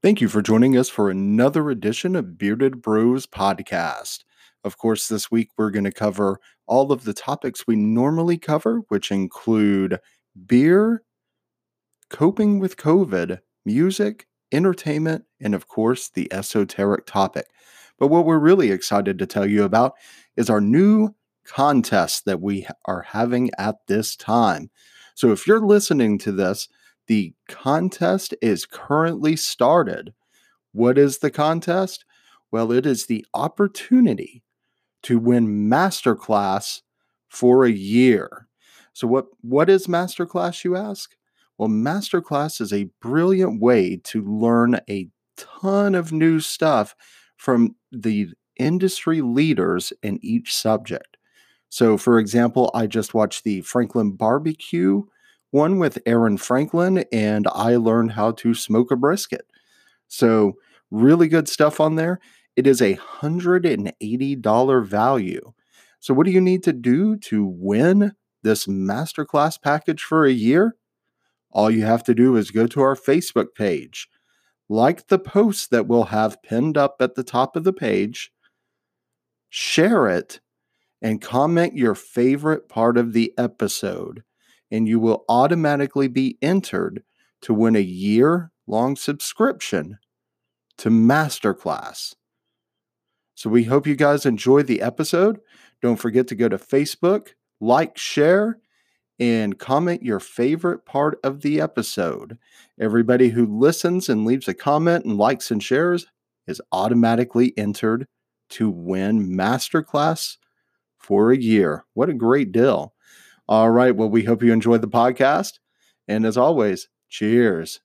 Thank you for joining us for another edition of Bearded Bros Podcast. Of course, this week we're going to cover all of the topics we normally cover, which include beer, coping with COVID, music, entertainment, and of course, the esoteric topic. But what we're really excited to tell you about is our new contest that we are having at this time. So if you're listening to this, the contest is currently started. What is the contest? Well, it is the opportunity to win Masterclass for a year. So, what, what is Masterclass, you ask? Well, Masterclass is a brilliant way to learn a ton of new stuff from the industry leaders in each subject. So, for example, I just watched the Franklin Barbecue one with Aaron Franklin, and I learned how to smoke a brisket. So, really good stuff on there. It is a $180 value. So, what do you need to do to win this masterclass package for a year? All you have to do is go to our Facebook page, like the post that we'll have pinned up at the top of the page, share it, and comment your favorite part of the episode and you will automatically be entered to win a year long subscription to Masterclass. So we hope you guys enjoyed the episode. Don't forget to go to Facebook, like, share, and comment your favorite part of the episode. Everybody who listens and leaves a comment and likes and shares is automatically entered to win Masterclass for a year. What a great deal! All right. Well, we hope you enjoyed the podcast. And as always, cheers.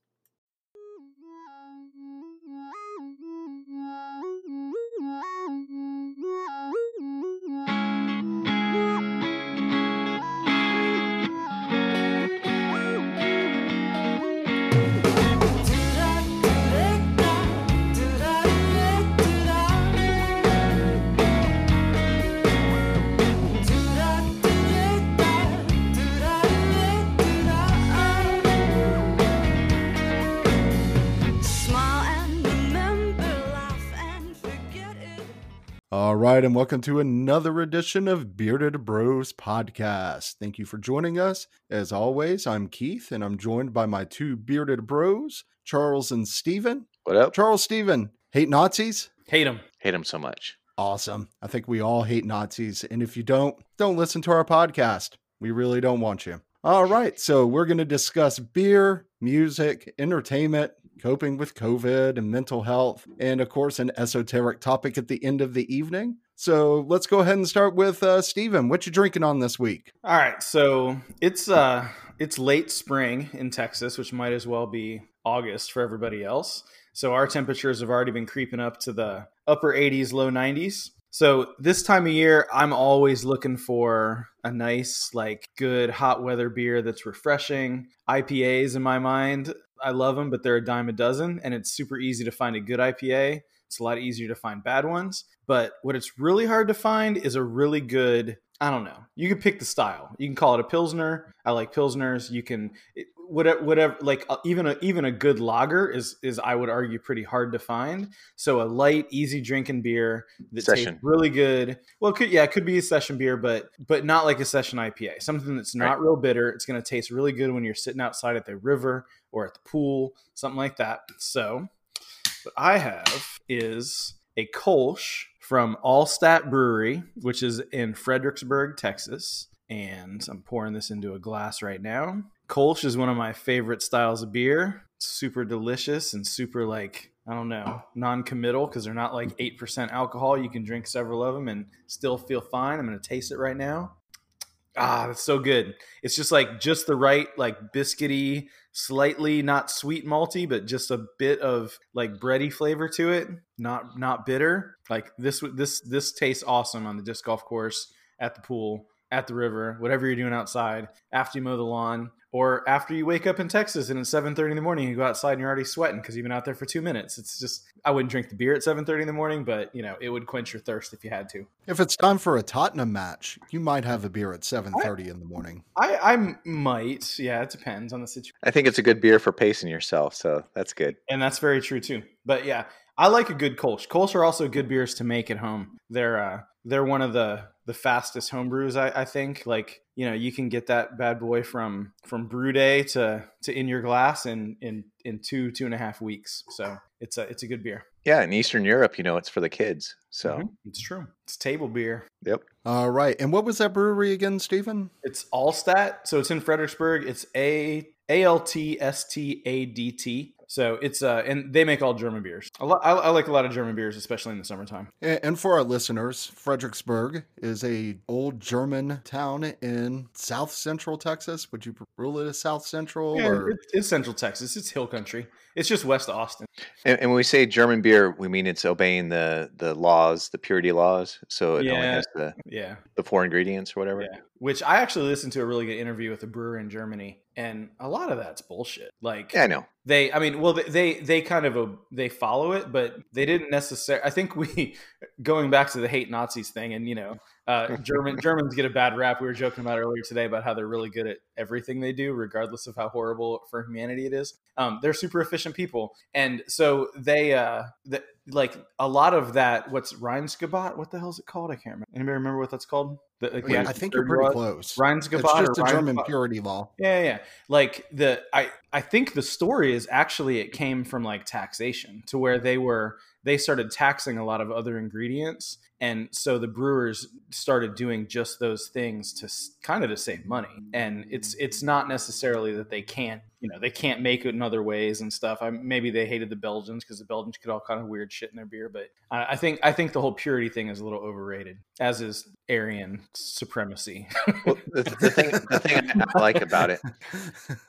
Right, and welcome to another edition of Bearded Bros Podcast. Thank you for joining us. As always, I'm Keith, and I'm joined by my two bearded bros, Charles and Steven. What up? Charles, Steven, hate Nazis? Hate them. Hate them so much. Awesome. I think we all hate Nazis. And if you don't, don't listen to our podcast. We really don't want you. All right, so we're going to discuss beer, music, entertainment, coping with COVID and mental health, and of course, an esoteric topic at the end of the evening. So let's go ahead and start with uh, Steven. What you drinking on this week? All right, so it's uh it's late spring in Texas, which might as well be August for everybody else. So our temperatures have already been creeping up to the upper 80s, low 90s. So this time of year, I'm always looking for a nice, like, good hot weather beer that's refreshing. IPAs in my mind I love them, but they're a dime a dozen, and it's super easy to find a good IPA. It's a lot easier to find bad ones. But what it's really hard to find is a really good. I don't know. You can pick the style. You can call it a pilsner. I like pilsners. You can whatever, whatever. Like uh, even a even a good lager is is I would argue pretty hard to find. So a light, easy drinking beer that session. tastes really good. Well, it could yeah, it could be a session beer, but but not like a session IPA. Something that's not right. real bitter. It's going to taste really good when you're sitting outside at the river or at the pool, something like that. So, what I have is a Kolsch from Altstadt Brewery, which is in Fredericksburg, Texas. And I'm pouring this into a glass right now. Kolsch is one of my favorite styles of beer. It's super delicious and super like I don't know, non-committal because they're not like 8% alcohol. You can drink several of them and still feel fine. I'm going to taste it right now. Ah, that's so good. It's just like just the right like biscuity, slightly not sweet malty, but just a bit of like bready flavor to it. Not not bitter. Like this this this tastes awesome on the disc golf course at the pool at the river, whatever you're doing outside, after you mow the lawn, or after you wake up in Texas and it's 7:30 in the morning, you go outside and you're already sweating because you've been out there for two minutes. It's just I wouldn't drink the beer at 7:30 in the morning, but you know it would quench your thirst if you had to. If it's time for a Tottenham match, you might have a beer at 7:30 in the morning. I I might, yeah, it depends on the situation. I think it's a good beer for pacing yourself, so that's good. And that's very true too. But yeah, I like a good Kolsch. Kolsch are also good beers to make at home. They're uh, they're one of the the fastest home brews. I, I think. Like you know, you can get that bad boy from from brew day to to in your glass in in in two two and a half weeks. So it's a it's a good beer. Yeah, in Eastern Europe, you know, it's for the kids. So Mhm. it's true. It's table beer. yep. All right. And what was that brewery again, Stephen? It's Altstadt, so it's in Fredericksburg. It's a A L T S T A D T. So it's uh, and they make all German beers. A lot, I, I like a lot of German beers, especially in the summertime. A- And for our listeners, Fredericksburg is a old German town in South Central Texas. Would you rule it as South Central Yeah, or it's, it's Central Texas. It's hill country. It's just west of Austin. And, and when we say German beer, we mean it's obeying the the laws, the purity laws. So it only has the Yeah, the four ingredients or whatever. yeah. Which I actually listened to a really good interview with a brewer in Germany, and a lot of that's bullshit. Like Yeah, I know. they i mean well they they, they kind of uh, they follow it but they didn't necessarily i think we going back to the hate nazis thing and you know uh, german germans get a bad rap we were joking about earlier today about how they're really good at everything they do regardless of how horrible for humanity it is um, they're super efficient people and so they uh the, like a lot of that what's Rheinskabat? what the hell is it called i can't remember anybody remember what that's called the, Yeah, I think you're pretty law? close. Rheinskabat It's just a German purity law. Yeah, yeah. Like the I I think the story is actually it came from like taxation to where they were they started taxing a lot of other ingredients. And so the brewers started doing just those things to kind of to save money. And it's it's not necessarily that they can't you know they can't make it in other ways and stuff. I, maybe they hated the belgians because the belgians could all kind of weird shit in their beer but I, I think i think the whole purity thing is a little overrated as is aryan supremacy. Well, the, the thing the thing I like about it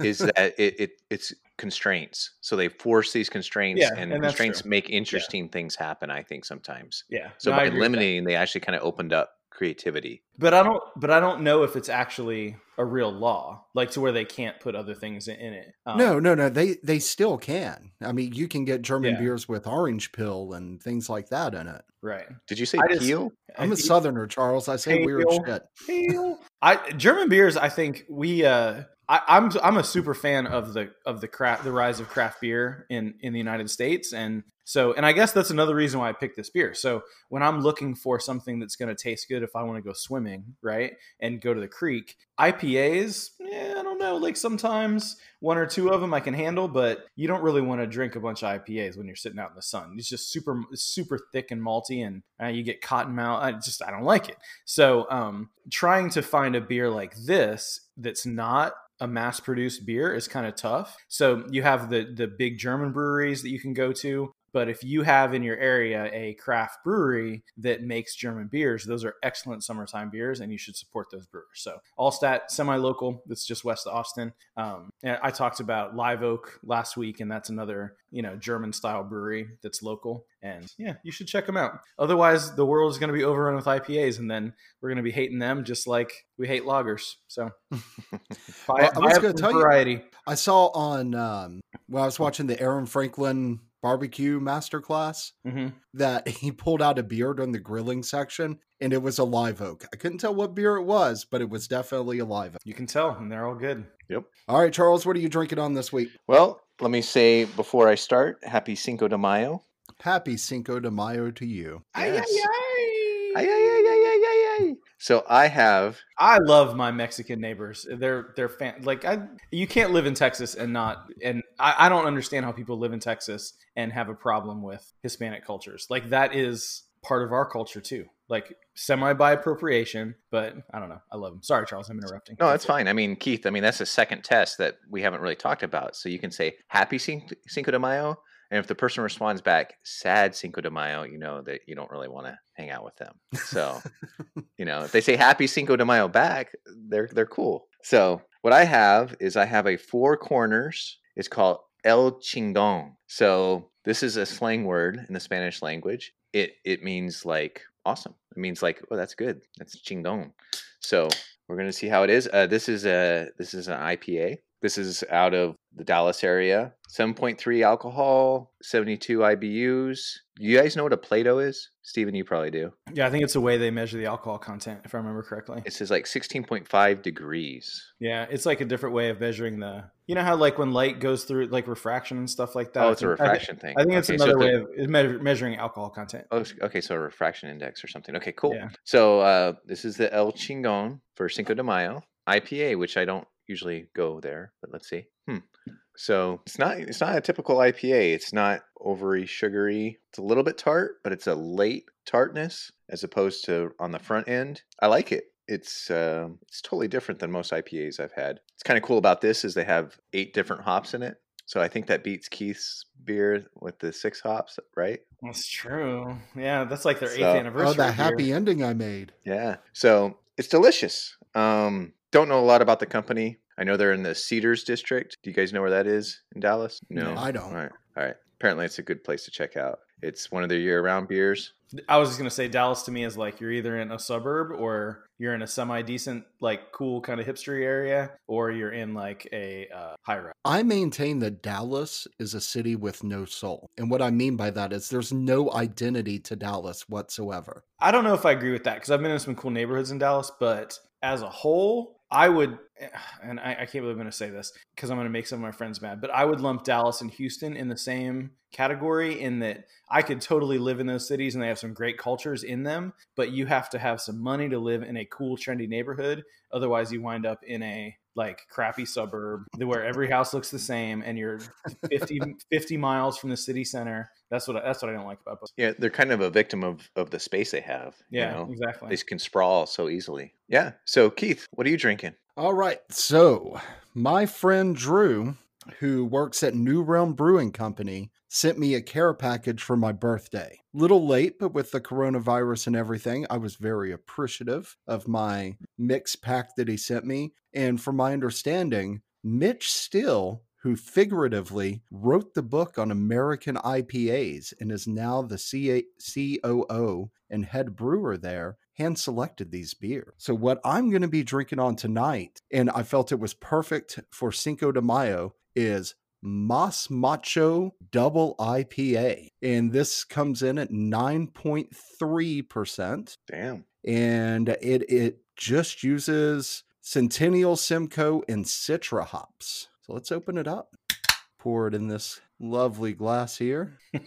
is that it, it it's constraints. So they force these constraints, Yeah, and, and constraints true. make interesting things happen. I think sometimes. yeah So No, by agree with that. eliminating, they actually kind of opened up creativity. But I don't. But I don't know if it's actually a real law, like to where they can't put other things in, in it. Um, no, no, no. They they still can. I mean, you can get German Yeah. beers with orange pill and things like that in it. right. Did you say I just- peel? I'm a I- southerner, Charles. I say weird Pale. shit. Pale. I German beers. I think we. uh I, I'm I'm a super fan of the of the craft the rise of craft beer in in the United States and so and I guess that's another reason why I picked this beer. So when I'm looking for something that's going to taste good if I want to go swimming, right, and go to the creek, IPAs, yeah, I don't know. Like sometimes one or two of them I can handle, but you don't really want to drink a bunch of IPAs when you're sitting out in the sun. It's just super super thick and malty, and uh, you get cotton mouth. I just I don't like it. So um, trying to find a beer like this that's not a mass produced beer is kind of tough. So you have the the big German breweries that you can go to. But if you have in your area a craft brewery that makes German beers, those are excellent summertime beers, and you should support those brewers. So Altstadt, semi-local, that's just west of Austin. Um, and I talked about Live Oak last week, and that's another you know German-style brewery that's local. And yeah, you should check them out. Otherwise, the world is going to be overrun with IPAs, and then we're going to be hating them just like we hate lagers. So buy, Well, I was gonna some tell you- variety. I saw on um, when I was watching the Aaron Franklin barbecue masterclass hmm that he pulled out a beer during the grilling section, and it was a live oak. I couldn't tell what beer it was, but it was definitely a live oak. You can tell, and they're all good. Yep. All right, Charles, what are you drinking on this week? Well, let me say before I start, Happy Cinco de Mayo. Happy Cinco de Mayo to you. Yes. Ay, Ay, ay, ay, ay, ay, ay, ay. So I have I love my Mexican neighbors. They're they're fan like I you can't live in Texas and not and I, I don't understand how people live in Texas and have a problem with Hispanic cultures. Like that is part of our culture too. Like semi by appropriation, but I don't know. I love them. Sorry, Charles, I'm interrupting. no, that's fine. I mean, Keith, I mean that's the second test that we haven't really talked about. So you can say Happy Cin- Cinco de Mayo, and if the person responds back Sad Cinco de Mayo, you know that you don't really want to hang out with them. So you know, if they say Happy Cinco de Mayo back, they're they're cool. So what I have is I have a Four Corners. It's called El Chingon. So this is a slang word in the Spanish language. It it means like awesome. It means like oh that's good. That's chingon. So We're gonna see how it is. Uh, this is a this is an IPA. This is out of the Dallas area. 7.3 alcohol, 72 IBUs. You guys know what a Plato is? Steven, you probably do. Yeah, I think it's the way they measure the alcohol content, if I remember correctly. It says like 16.5 degrees. Yeah, it's like a different way of measuring the. You know how like when light goes through like refraction and stuff like that. Oh, it's a I think- I refraction thing. I think it's Okay, so another the- way of measure, measuring alcohol content. Oh, okay, so a refraction index or something. Okay, cool. Yeah. So uh, this is the El Chingon for Cinco de Mayo IPA, which I don't usually go there, but let's see. Hmm. So it's not it's not a typical IPA. It's not overly sugary. It's a little bit tart, but it's a late tartness as opposed to on the front end. I like it. It's uh, it's totally different than most IPAs I've had. It's kind of cool about this is they have eight different hops in it. So I think that beats Keith's beer with the six hops, right? That's true. Yeah, that's like their eighth anniversary. Oh, that happy ending I made. Yeah. So it's delicious. Um, don't know a lot about the company. I know they're in the Cedars district. Do you guys know where that is in Dallas? No, I don't. All right. All right. Apparently, it's a good place to check out. It's one of their year-round beers. I was just gonna say Dallas to me is like you're either in a suburb or you're in a semi decent, like cool kind of hipstery area, or you're in like a uh, high rise. I maintain that Dallas is a city with no soul. And what I mean by that is there's no identity to Dallas whatsoever. I don't know if I agree with that because I've been in some cool neighborhoods in Dallas, but as a whole, I would, and I, I can't believe I'm going to say this because I'm going to make some of my friends mad, but I would lump Dallas and Houston in the same category in that I could totally live in those cities and they have some great cultures in them, but you have to have some money to live in a cool, trendy neighborhood. Otherwise, you wind up in a like crappy suburb where every house looks the same and you're 50, 50 miles from the city center. That's what I, that's what I don't like about. Both. Yeah, they're kind of a victim of of the space they have. you Yeah, know? exactly. They can sprawl so easily. Yeah. So Keith, what are you drinking? All right. So, my friend Drew, who works at New Realm Brewing Company, sent me a care package for my birthday. Little late, but with the coronavirus and everything, I was very appreciative of my mix pack that he sent me. And from my understanding, Mitch Steele, who figuratively wrote the book on American IPAs and is now the CA- COO and head brewer there, hand selected these beers. So, what I'm going to be drinking on tonight, and I felt it was perfect for Cinco de Mayo, is Mas Macho Double IPA. And this comes in at 9.3%. Damn. And it, it just uses Centennial Simcoe and Citra hops. So, let's open it up. Pour it in this lovely glass here.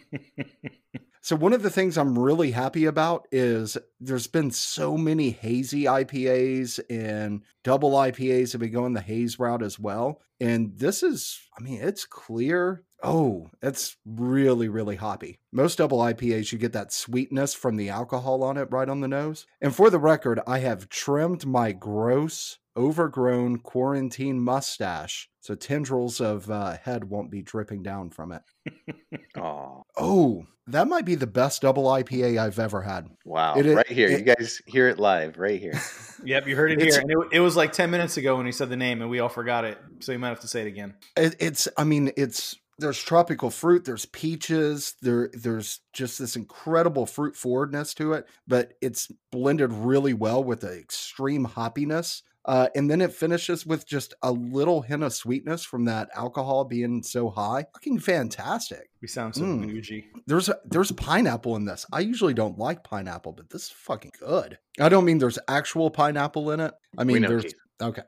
So one of the things I'm really happy about is there's been so many hazy IPAs and double IPAs have been going the haze route as well. And this is, I mean, it's clear. Oh, it's really, really hoppy. Most double IPAs, you get that sweetness from the alcohol on it right on the nose. And for the record, I have trimmed my gross, overgrown quarantine mustache so tendrils of uh, head won't be dripping down from it. Oh, Oh, that might be the best double IPA I've ever had. wow. It is- right here. it- you guys hear it live right here. Yep, you heard it here. And it, it was like 10 minutes ago when he said the name and we all forgot it. So you might have to say it again. It, it's, I mean, it's there's tropical fruit, there's peaches, there there's just this incredible fruit forwardness to it, but it's blended really well with the extreme hoppiness. Uh, and then it finishes with just a little hint of sweetness from that alcohol being so high. Fucking fantastic. We sound so Mm. bougie. There's there's pineapple in this. I usually don't like pineapple, but this is fucking good. I don't mean there's actual pineapple in it. I mean there's Keith. Okay.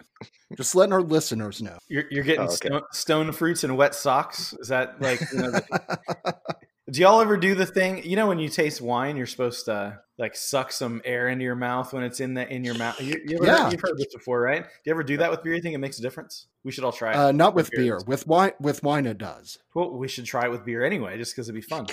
Just letting our listeners know. You're, you're getting Oh, okay. stone, stone fruits and wet socks. Is that like, you know, do y'all ever do the thing? You know, when you taste wine, you're supposed to like suck some air into your mouth when it's in the in your mouth. You, you ever Yeah. you've heard this before, right? Do you ever do that with beer? You think it makes a difference? We should all try it. uh, not with Cheers. beer. With wine with wine it does. well, we should try it with beer anyway, just because it'd be fun.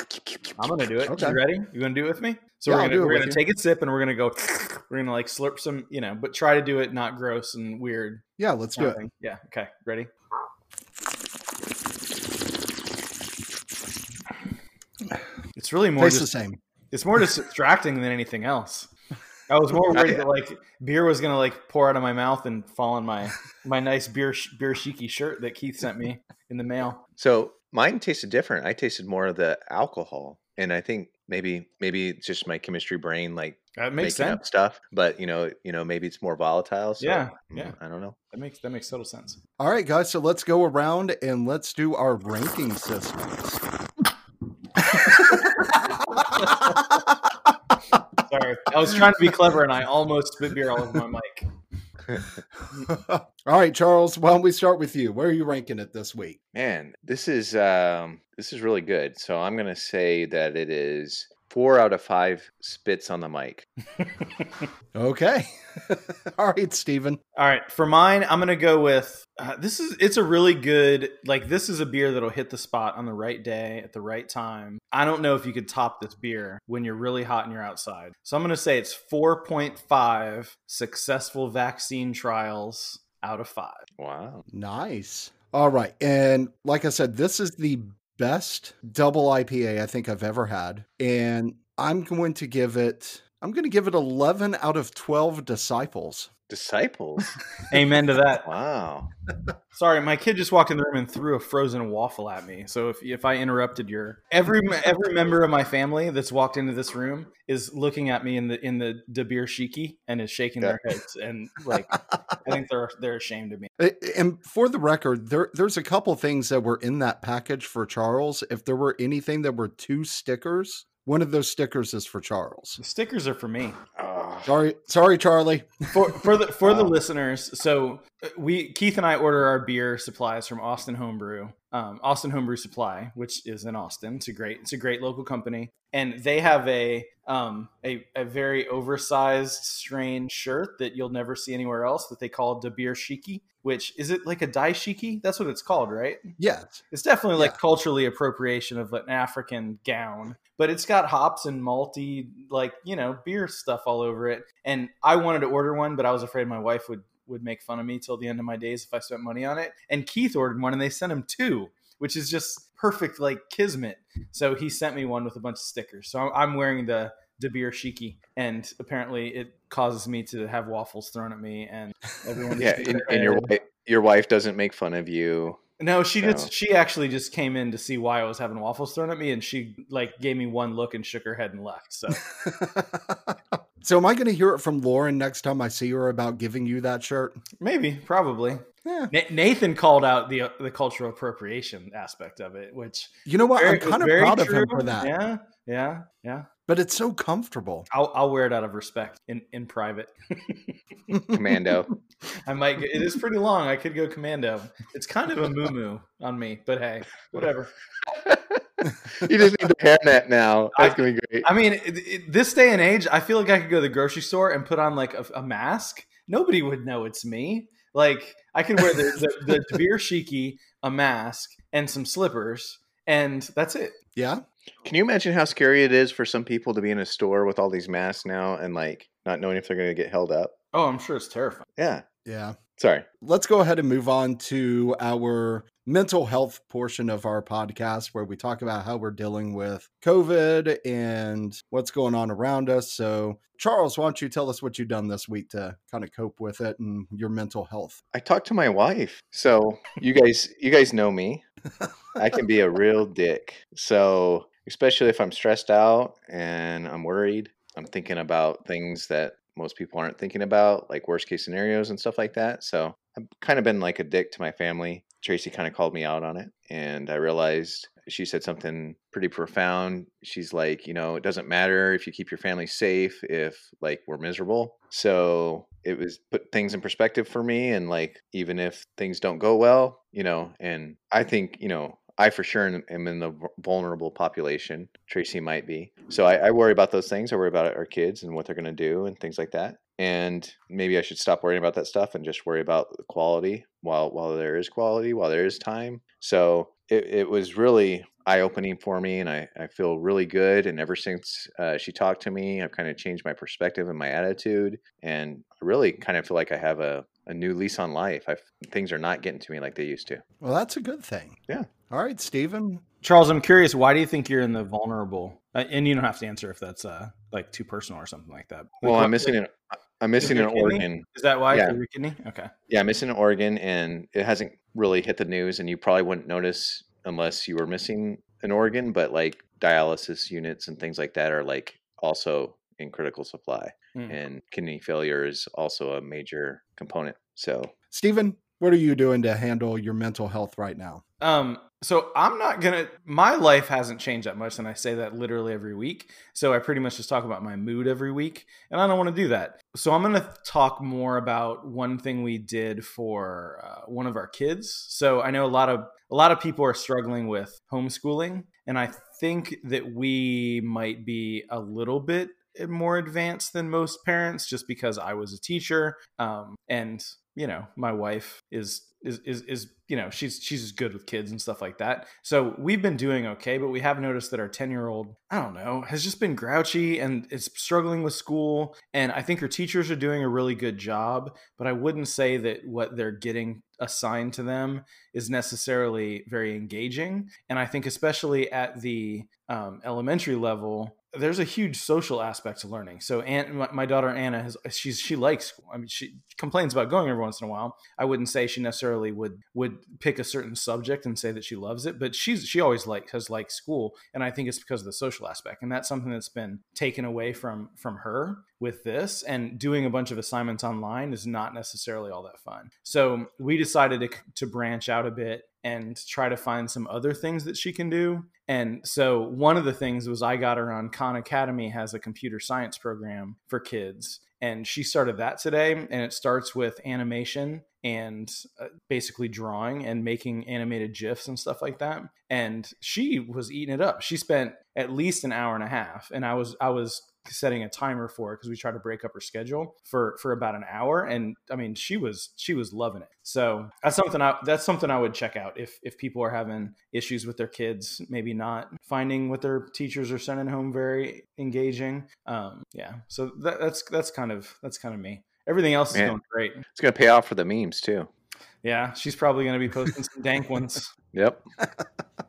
I'm gonna do it. Okay. You ready? You gonna do it with me? So Yeah, we're gonna we're gonna you. take a sip and we're gonna go. We're gonna like slurp some, you know, but try to do it not gross and weird. Yeah, let's do it. Yeah. Okay. Ready? It's really more Tastes the same. it's more distracting than anything else. I was more worried that like beer was gonna like pour out of my mouth and fall on my my nice beer beer chicy shirt that Keith sent me in the mail. So mine tasted different. I tasted more of the alcohol and I think maybe maybe it's just my chemistry brain like That makes making sense. up stuff, but you know, you know, maybe it's more volatile. So, Yeah, mm, yeah. I don't know. That makes that makes total sense. All right, guys. So let's go around and let's do our ranking systems. Sorry, I was trying to be clever and I almost spit beer all over my mic. All right, Charles. Why don't we start with you? Where are you ranking it this week? Man, this is um this is really good. So I'm gonna say that it is four out of five spits on the mic. Okay. All right, Stephen. All right, for mine, I'm gonna go with uh, this is it's a really good like this is a beer that'll hit the spot on the right day at the right time. I don't know if you could top this beer when you're really hot and you're outside. So I'm gonna say it's 4.5 successful vaccine trials out of five. Wow. Nice. All right. And like I said, this is the best double IPA I think I've ever had. And I'm going to give it I'm going to give it 11 out of 12 disciples. Disciples. Amen to that. wow. Sorry, my kid just walked in the room and threw a frozen waffle at me. So if if I interrupted your every every member of my family that's walked into this room is looking at me in the in the De Beer Shiki and is shaking their heads and like I think they're they're ashamed of me. And for the record, there there's a couple things that were in that package for Charles. If there were anything that were two stickers, one of those stickers is for Charles. The stickers are for me. Oh, Sorry, sorry, Charlie. For for the for the Wow. listeners, so uh, we Keith and I order our beer supplies from Austin Homebrew, um, Austin Homebrew Supply, which is in Austin. It's a great it's a great local company, and they have a um a, a very oversized, strange shirt that you'll never see anywhere else that they call De Beer Shiki. Which is it like a daishiki? That's what it's called, right? Yeah. It's definitely like Yeah. culturally appropriation of an African gown, but it's got hops and malty, like you know, beer stuff all over it. And I wanted to order one, but I was afraid my wife would would make fun of me till the end of my days if I spent money on it. And Keith ordered one, and they sent him two, which is just perfect, like kismet. So he sent me one with a bunch of stickers. So I'm- I'm wearing the De Beer Shiki, and apparently it causes me to have waffles thrown at me, and everyone. yeah, and, and your wife, your wife doesn't make fun of you. No, she So- just she actually just came in to see why I was having waffles thrown at me, and she like gave me one look and shook her head and left. So so am I going to hear it from Lauren next time I see her about giving you that shirt? maybe, probably. Yeah. Nathan called out the the cultural appropriation aspect of it, which You know what? very- I'm kind of very proud of him for that. Yeah, yeah, yeah. But it's so comfortable. I'll I'll wear it out of respect in in private. Commando. I might. Get, it is pretty long. I could go commando. It's kind of a moo moo on me, but hey, whatever. you just need the hairnet now. That's gonna be great. I mean, it, it, this day and age, I feel like I could go to the grocery store and put on like a, a mask. Nobody would know it's me. Like I could wear the the, the beer shiki, a mask, and some slippers, and that's it. Yeah. Can you imagine how scary it is for some people to be in a store with all these masks now and like not knowing if they're gonna get held up? Oh, I'm sure it's terrifying. Yeah. Yeah. Sorry. Let's go ahead and move on to our mental health portion of our podcast where we talk about how we're dealing with COVID and what's going on around us. So, Charles, why don't you tell us what you've done this week to kind of cope with it and your mental health? I talked to my wife. So you guys you guys know me. I can be a real dick. So especially if I'm stressed out and I'm worried, I'm thinking about things that most people aren't thinking about, like worst case scenarios and stuff like that. So I've kind of been like a dick to my family. Tracy kind of called me out on it and I realized she said something pretty profound. She's like, you know, it doesn't matter if you keep your family safe if like we're miserable. So it was put things in perspective for me and like even if things don't go well, you know, and I think, you know, I for sure am- in the vulnerable population. Tracy might be. So I, I worry about those things. I worry about our kids and what they're going to do and things like that. And maybe I should stop worrying about that stuff and just worry about the quality while while there is quality, while there is time. So it, it was really eye opening for me, and I, I feel really good. And ever since uh, she talked to me, I've kind of changed my perspective and my attitude, and I really kind of feel like I have a, a new lease on life. I things are not getting to me like they used to. Well, that's a good thing. Yeah. All right, Stephen. Charles, I'm curious. Why do you think you're in the vulnerable? Uh, and you don't have to answer if that's uh like too personal or something like that. Like, Well, what- I'm missing an I'm missing an kidney? organ. Is that why? Yeah. For your kidney? Okay. Yeah, I'm missing an organ, and it hasn't really hit the news, and you probably wouldn't notice unless you were missing an organ. but like dialysis units and things like that are like also in critical supply. Mm. And kidney failure is also a major component. So, Stephen, what are you doing to handle your mental health right now? Um, so I'm not gonna. My life hasn't changed that much, and I say that literally every week. So I pretty much just talk about my mood every week, and I don't want to do that. So I'm gonna talk more about one thing we did for uh, one of our kids. So I know a lot of a lot of people are struggling with homeschooling, and I think that we might be a little bit more advanced than most parents, just because I was a teacher, um, and you know my wife is is is is you know she's she's good with kids and stuff like that. So we've been doing okay but we have noticed that our 10 year old i don't know has just been grouchy and is struggling with school. And i think her teachers are doing a really good job but i wouldn't say that what they're getting assigned to them is necessarily very engaging. And i think especially at the um, elementary level there's a huge social aspect to learning. So, Aunt, my, my, daughter Anna has she's she likes school. I mean, she complains about going every once in a while. I wouldn't say she necessarily would would pick a certain subject and say that she loves it, but she's she always like has liked school, and I think it's because of the social aspect, and that's something that's been taken away from from her with this. And doing a bunch of assignments online is not necessarily all that fun. So we decided to to branch out a bit and try to find some other things that she can do. And so one of the things was I got her on Khan Academy has a computer science program for kids and she started that today and it starts with animation and uh, basically drawing and making animated gifs and stuff like that and she was eating it up she spent at least an hour and a half and i was i was setting a timer for it because we tried to break up her schedule for for about an hour and i mean she was she was loving it. So that's something i that's something i would check out if if people are having issues with their kids maybe not finding what their teachers are sending home very engaging. Um yeah so that, that's that's kind of that's kind of me. Everything else is going great. It's going to pay off for the memes too. Yeah she's probably going to be posting some dank ones. Yep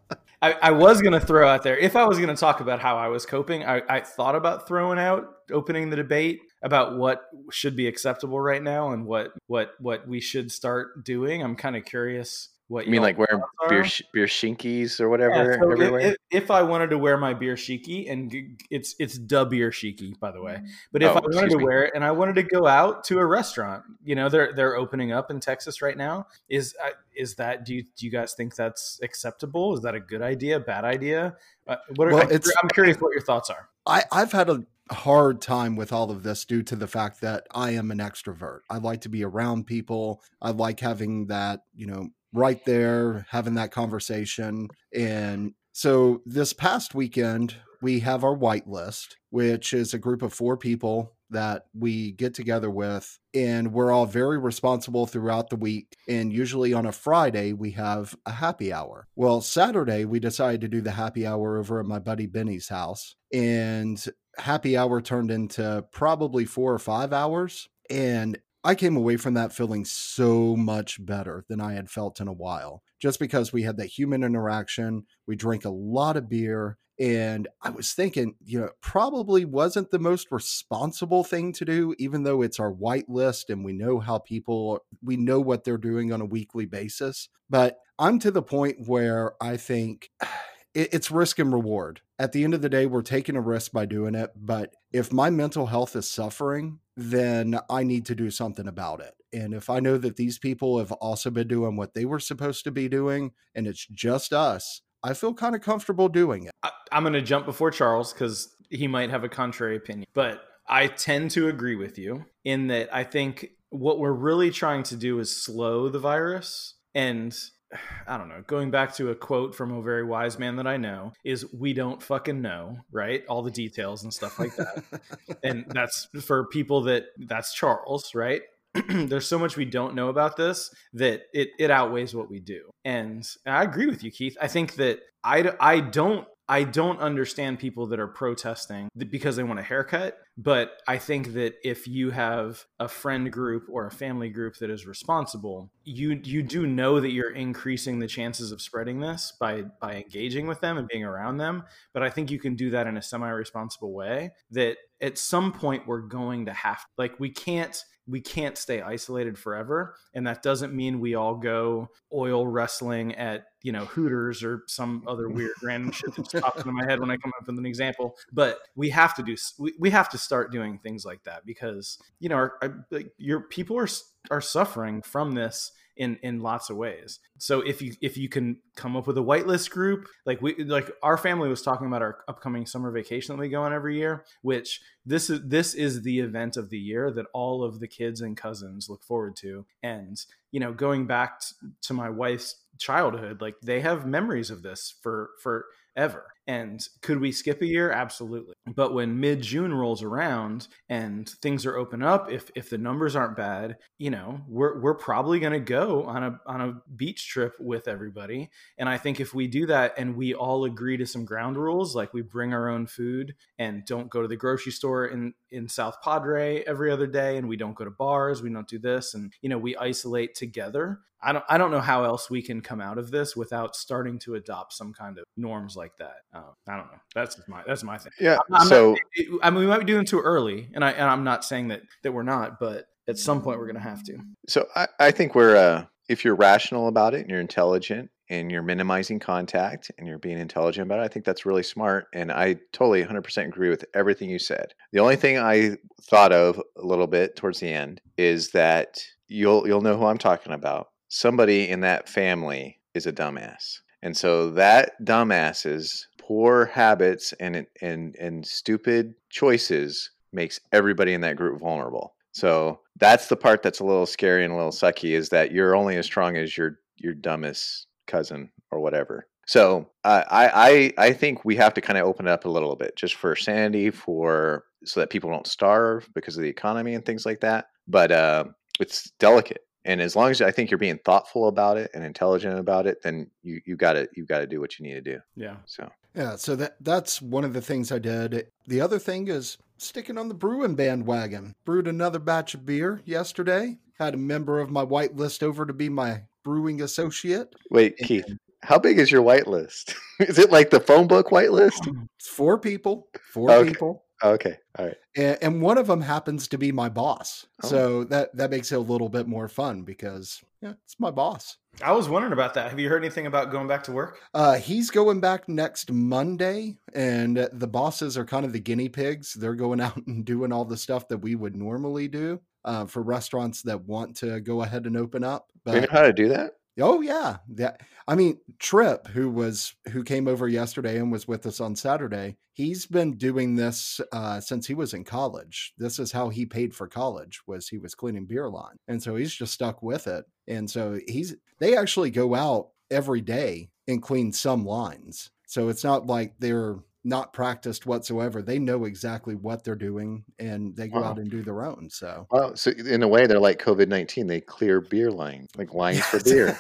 I, I, was going to throw out there if I was going to talk about how I was coping. I, I, thought about throwing out opening the debate about what should be acceptable right now and what what what we should start doing. I'm kind of curious what you mean, like wearing beer beer shinkies or whatever yeah, so everywhere. If, if, I wanted to wear my beer shiki, and it's it's the beer shiki, by the way. But if oh, I wanted to me. wear it and I wanted to go out to a restaurant, you know, they're they're opening up in Texas right now. Is is that do you do you guys think that's acceptable? Is that a good idea? Bad idea? Uh, what are, well, I, I'm curious what your thoughts are. I I've had a hard time with all of this due to the fact that I am an extrovert. I like to be around people. I like having that, you know, right there having that conversation. And so this past weekend, we have our whitelist, which is a group of four people that we get together with, and we're all very responsible throughout the week. And usually on a Friday, we have a happy hour. Well, Saturday, we decided to do the happy hour over at my buddy Benny's house, and happy hour turned into probably four or five hours. And I came away from that feeling so much better than I had felt in a while, just because we had that human interaction. We drank a lot of beer. And I was thinking, you know, probably wasn't the most responsible thing to do, even though it's our white list and we know how people, we know what they're doing on a weekly basis. But I'm to the point where I think it's risk and reward. At the end of the day, we're taking a risk by doing it. But if my mental health is suffering, then I need to do something about it. And if I know that these people have also been doing what they were supposed to be doing and it's just us, I feel kind of comfortable doing it. I, am going to jump before Charles because he might have a contrary opinion. But I tend to agree with you in that I think what we're really trying to do is slow the virus. And I don't know, going back to a quote from a very wise man that I know is we don't fucking know, right? All the details and stuff like that. and that's for people that that's Charles, right? There's so much we don't know about this that it, it outweighs what we do. And I agree with you, Keith. I think that I, I don't I don't understand people that are protesting because they want a haircut But I think that if you have a friend group or a family group that is responsible, you you do know that you're increasing the chances of spreading this by by engaging with them and being around them. But I think you can do that in a semi-responsible way that at some point we're going to have like we can't we can't stay isolated forever and that doesn't mean we all go oil wrestling at you know hooters or some other weird random shit that just pops into my head when i come up with an example but we have to do we, we have to start doing things like that because you know our, our, your people are are suffering from this in in lots of ways. So if you if you can come up with a whitelist group, like we like our family was talking about our upcoming summer vacation that we go on every year, which this is this is the event of the year that all of the kids and cousins look forward to. And you know, going back to my wife's childhood, like they have memories of this for for ever. And could we skip a year? Absolutely. But when mid June rolls around and things are open up, if if the numbers aren't bad, you know, we're we're probably to go on a on a beach trip with everybody. And I think if we do that and we all agree to some ground rules, like we bring our own food and don't go to the grocery store in in South Padre every other day, and we don't go to bars, we don't do this, and you know, we isolate together. I don't I don't know how else we can come out of this without starting to adopt some kind of norms like that. Um, I don't know. That's my that's my thing. Yeah. I'm, I'm so not, I mean, we might be doing too early, and I and I'm not saying that that we're not, but at some point we're going to have to. so I, I think we're uh, if you're rational about it and you're intelligent and you're minimizing contact and you're being intelligent about it, I think that's really smart. And I totally 100% agree with everything you said. The only thing I thought of a little bit towards the end is that you'll you'll know who I'm talking about. Somebody in that family is a dumbass. And so that dumbass's poor habits and and and stupid choices makes everybody in that group vulnerable. So that's the part that's a little scary and a little sucky is that you're only as strong as your your dumbest cousin or whatever. So uh, I I I think we have to kind of open it up a little bit just for sanity, for so that people don't starve because of the economy and things like that. But uh, it's delicate, and as long as I think you're being thoughtful about it and intelligent about it, then you you got to you got to do what you need to do. Yeah. So Yeah, so that that's one of the things I did. The other thing is sticking on the brewing bandwagon. Brewed another batch of beer yesterday. Had a member of my white list over to be my brewing associate. wait, Keith, how big is your white list? is it like the phone book white list? Um, it's four people. Four Okay. people. Okay, all right. And, and one of them happens to be my boss. Oh. So that that makes it a little bit more fun because yeah, it's my boss. I was wondering about that. Have you heard anything about going back to work? Uh, he's going back next Monday, and the bosses are kind of the guinea pigs. They're going out and doing all the stuff that we would normally do uh, for restaurants that want to go ahead and open up. Do you know But how to do that? Oh yeah, that I mean Trip, who was who came over yesterday and was with us on Saturday. He's been doing this uh, since he was in college. This is how he paid for college was he was cleaning beer line, and so he's just stuck with it. And so he's they actually go out every day and clean some lines. So it's not like they're not practiced whatsoever. They know exactly what they're doing and they go Wow. out and do their own. So Well, so in a way, they're like COVID nineteen. They clear beer lines, like lines for beer,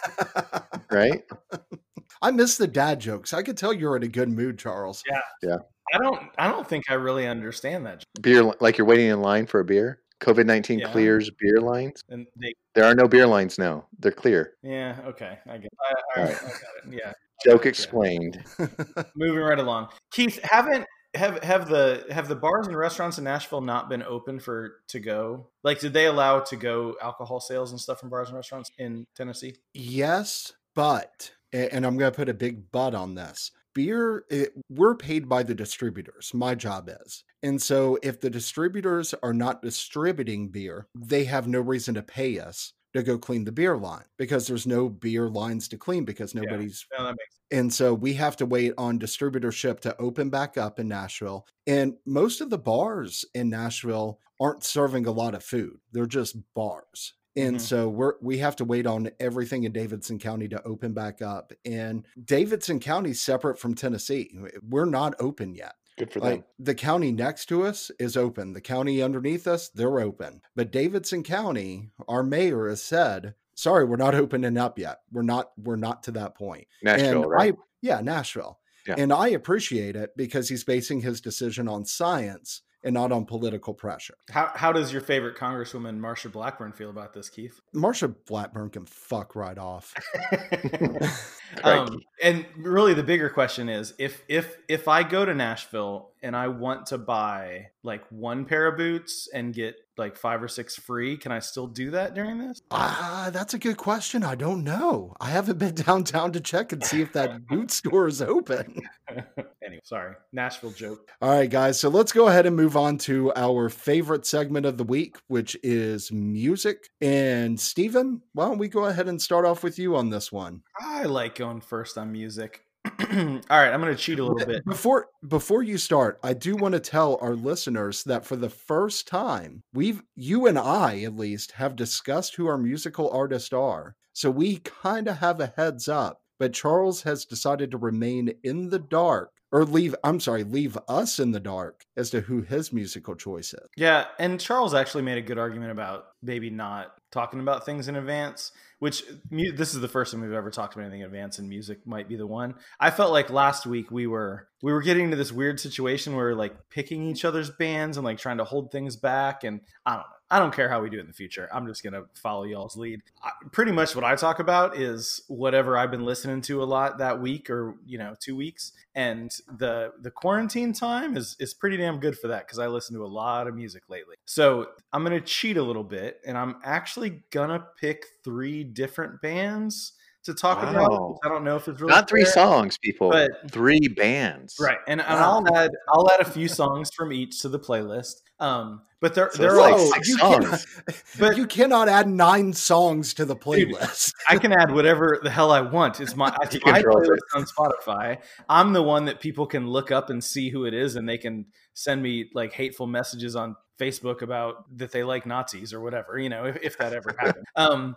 right? I miss the dad jokes. I could tell you're in a good mood, Charles. Yeah. Yeah. I don't. I don't think I really understand that. Beer, like you're waiting in line for a beer. COVID nineteen Yeah. clears beer lines. And they. There are no beer lines now. They're clear. Yeah. Okay. I get. I, I, All I got it. Yeah. Joke explained. Moving right along. Keith, haven't have have the have the bars and restaurants in Nashville not been open for to go? Like, did they allow to go alcohol sales and stuff from bars and restaurants in Tennessee? yes, but, and I'm going to put a big but on this. Beer, it, we're paid by the distributors. My job is. And so if the distributors are not distributing beer, they have no reason to pay us to go clean the beer line because there's no beer lines to clean because Yeah. nobody's No, that makes And so we have to wait on distributorship to open back up in Nashville. And most of the bars in Nashville aren't serving a lot of food. They're just bars. And Mhm. so we're we have to wait on everything in Davidson County to open back up. And Davidson County's separate from Tennessee. We're not open yet. Good for Like them. the county next to us is open. The county underneath us, they're open. But Davidson County, our mayor has said, sorry, we're not opening up yet. We're not, we're not to that point. Nashville, and right? I, yeah, Nashville. Yeah. And I appreciate it because he's basing his decision on science and not on political pressure. How how does your favorite Congresswoman Marsha Blackburn feel about this, Keith? Marsha Blackburn can fuck right off. um, and really, the bigger question is if if if I go to Nashville and I want to buy like one pair of boots and get like five or six free, can I still do that during this? Ah, uh, that's a good question. I don't know. I haven't been downtown to check and see if that boot store is open. anyway, sorry, Nashville joke. All right, guys. So let's go ahead and move on to our favorite segment of the week, which is music. And Stephen, why don't we go ahead and start off with you on this one? I like going first on music. All right, I'm going to cheat a little bit. Before before you start, I do want to tell our listeners that for the first time, we've you and I at least have discussed who our musical artists are. So we kind of have a heads up, but Charles has decided to remain in the dark or leave I'm sorry, leave us in the dark as to who his musical choice is. Yeah, and Charles actually made a good argument about maybe not talking about things in advance which this is the first time we've ever talked about anything in advance and music might be the one. I felt like last week we were we were getting into this weird situation where like picking each other's bands and like trying to hold things back and i don't know I don't care how we do it in the future. I'm just going to follow y'all's lead. I, pretty much what I talk about is whatever I've been listening to a lot that week or, you know, 2 weeks. And the the quarantine time is is pretty damn good for that cuz I listen to a lot of music lately. So, I'm going to cheat a little bit and I'm actually going to pick 3 different bands to talk wow. about. I don't know if it's really not three fair, songs, people, but three bands, right? And, and wow. I'll add I'll add a few songs from each to the playlist. Um, but there so there are like six you songs. Cannot, but you cannot add nine songs to the playlist. Dude, I can add whatever the hell I want. It's my, it's my playlist on Spotify. I'm the one that people can look up and see who it is, and they can send me like hateful messages on Facebook about that they like Nazis or whatever, you know, if, if that ever happened. Um,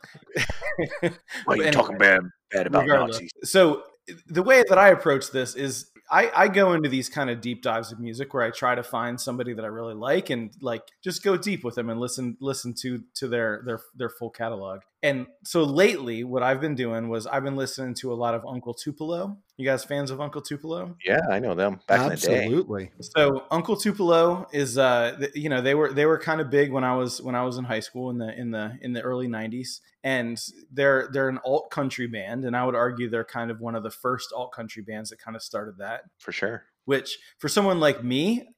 Why are you anyway, talking bad, bad about regardless. Nazis? So the way that I approach this is I, I go into these kind of deep dives of music where I try to find somebody that I really like and like just go deep with them and listen listen to to their their their full catalog. And so lately, what I've been doing was I've been listening to a lot of Uncle Tupelo. You guys fans of Uncle Tupelo? Yeah, I know them back Absolutely. in the day. So Uncle Tupelo is, uh, you know, they were they were kind of big when I was when I was in high school in the in the in the early '90s, and they're they're an alt country band, and I would argue they're kind of one of the first alt country bands that kind of started that. For sure. Which for someone like me,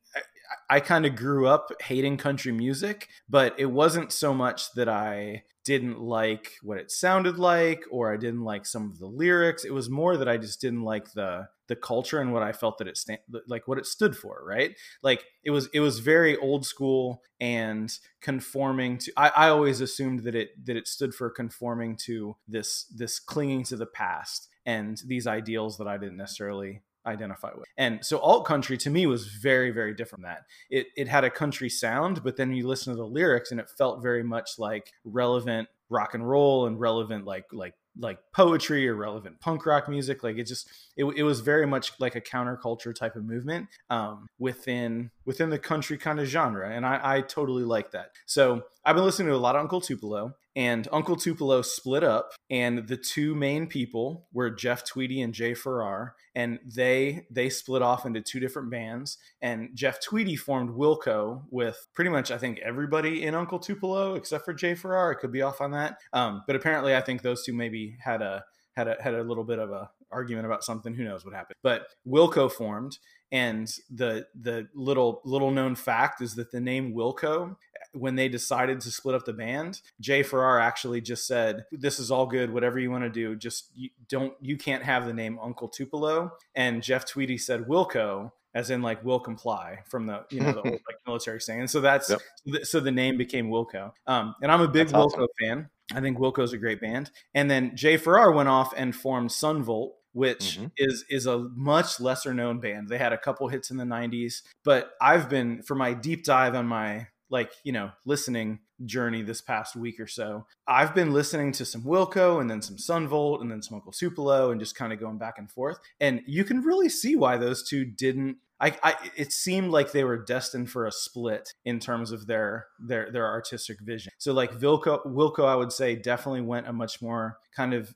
I kind of grew up hating country music, but it wasn't so much that I didn't like what it sounded like or I didn't like some of the lyrics. It was more that I just didn't like the the culture and what I felt that it stand like what it stood for, right? Like it was it was very old school and conforming to I, I always assumed that it that it stood for conforming to this this clinging to the past and these ideals that I didn't necessarily identify with. And so alt country to me was very, very different that. It it had a country sound, but then you listen to the lyrics and it felt very much like relevant rock and roll and relevant like like like poetry or relevant punk rock music like it just it, it was very much like a counterculture type of movement um, within within the country kind of genre and I, I totally like that so i've been listening to a lot of uncle tupelo and uncle tupelo split up and the two main people were jeff tweedy and jay farrar and they they split off into two different bands and jeff tweedy formed wilco with pretty much i think everybody in uncle tupelo except for jay farrar. I could be off on that. Um, but apparently i think those two maybe had a had a had a little bit of a argument about something. Who knows what happened? But wilco formed and the the little little known fact is that the name wilco when they decided to split up the band, Jay Farrar actually just said, "This is all good. Whatever you want to do, just you don't. You can't have the name Uncle Tupelo." And Jeff Tweedy said Wilco, as in like will comply from the you know the old like military saying. And so that's yep. so the name became Wilco. Um, and I'm a big that's Wilco awesome. fan. I think Wilco's a great band. And then Jay Farrar went off and formed Son Volt, which mm-hmm. is is a much lesser known band. They had a couple hits in the 90s, but I've been for my deep dive on my like you know listening journey this past week or so i've been listening to some wilco and then some Son Volt and then some uncle tupelo and just kind of going back and forth and you can really see why those two didn't I, I, it seemed like they were destined for a split in terms of their their their artistic vision. So like Wilco, Wilco, I would say definitely went a much more kind of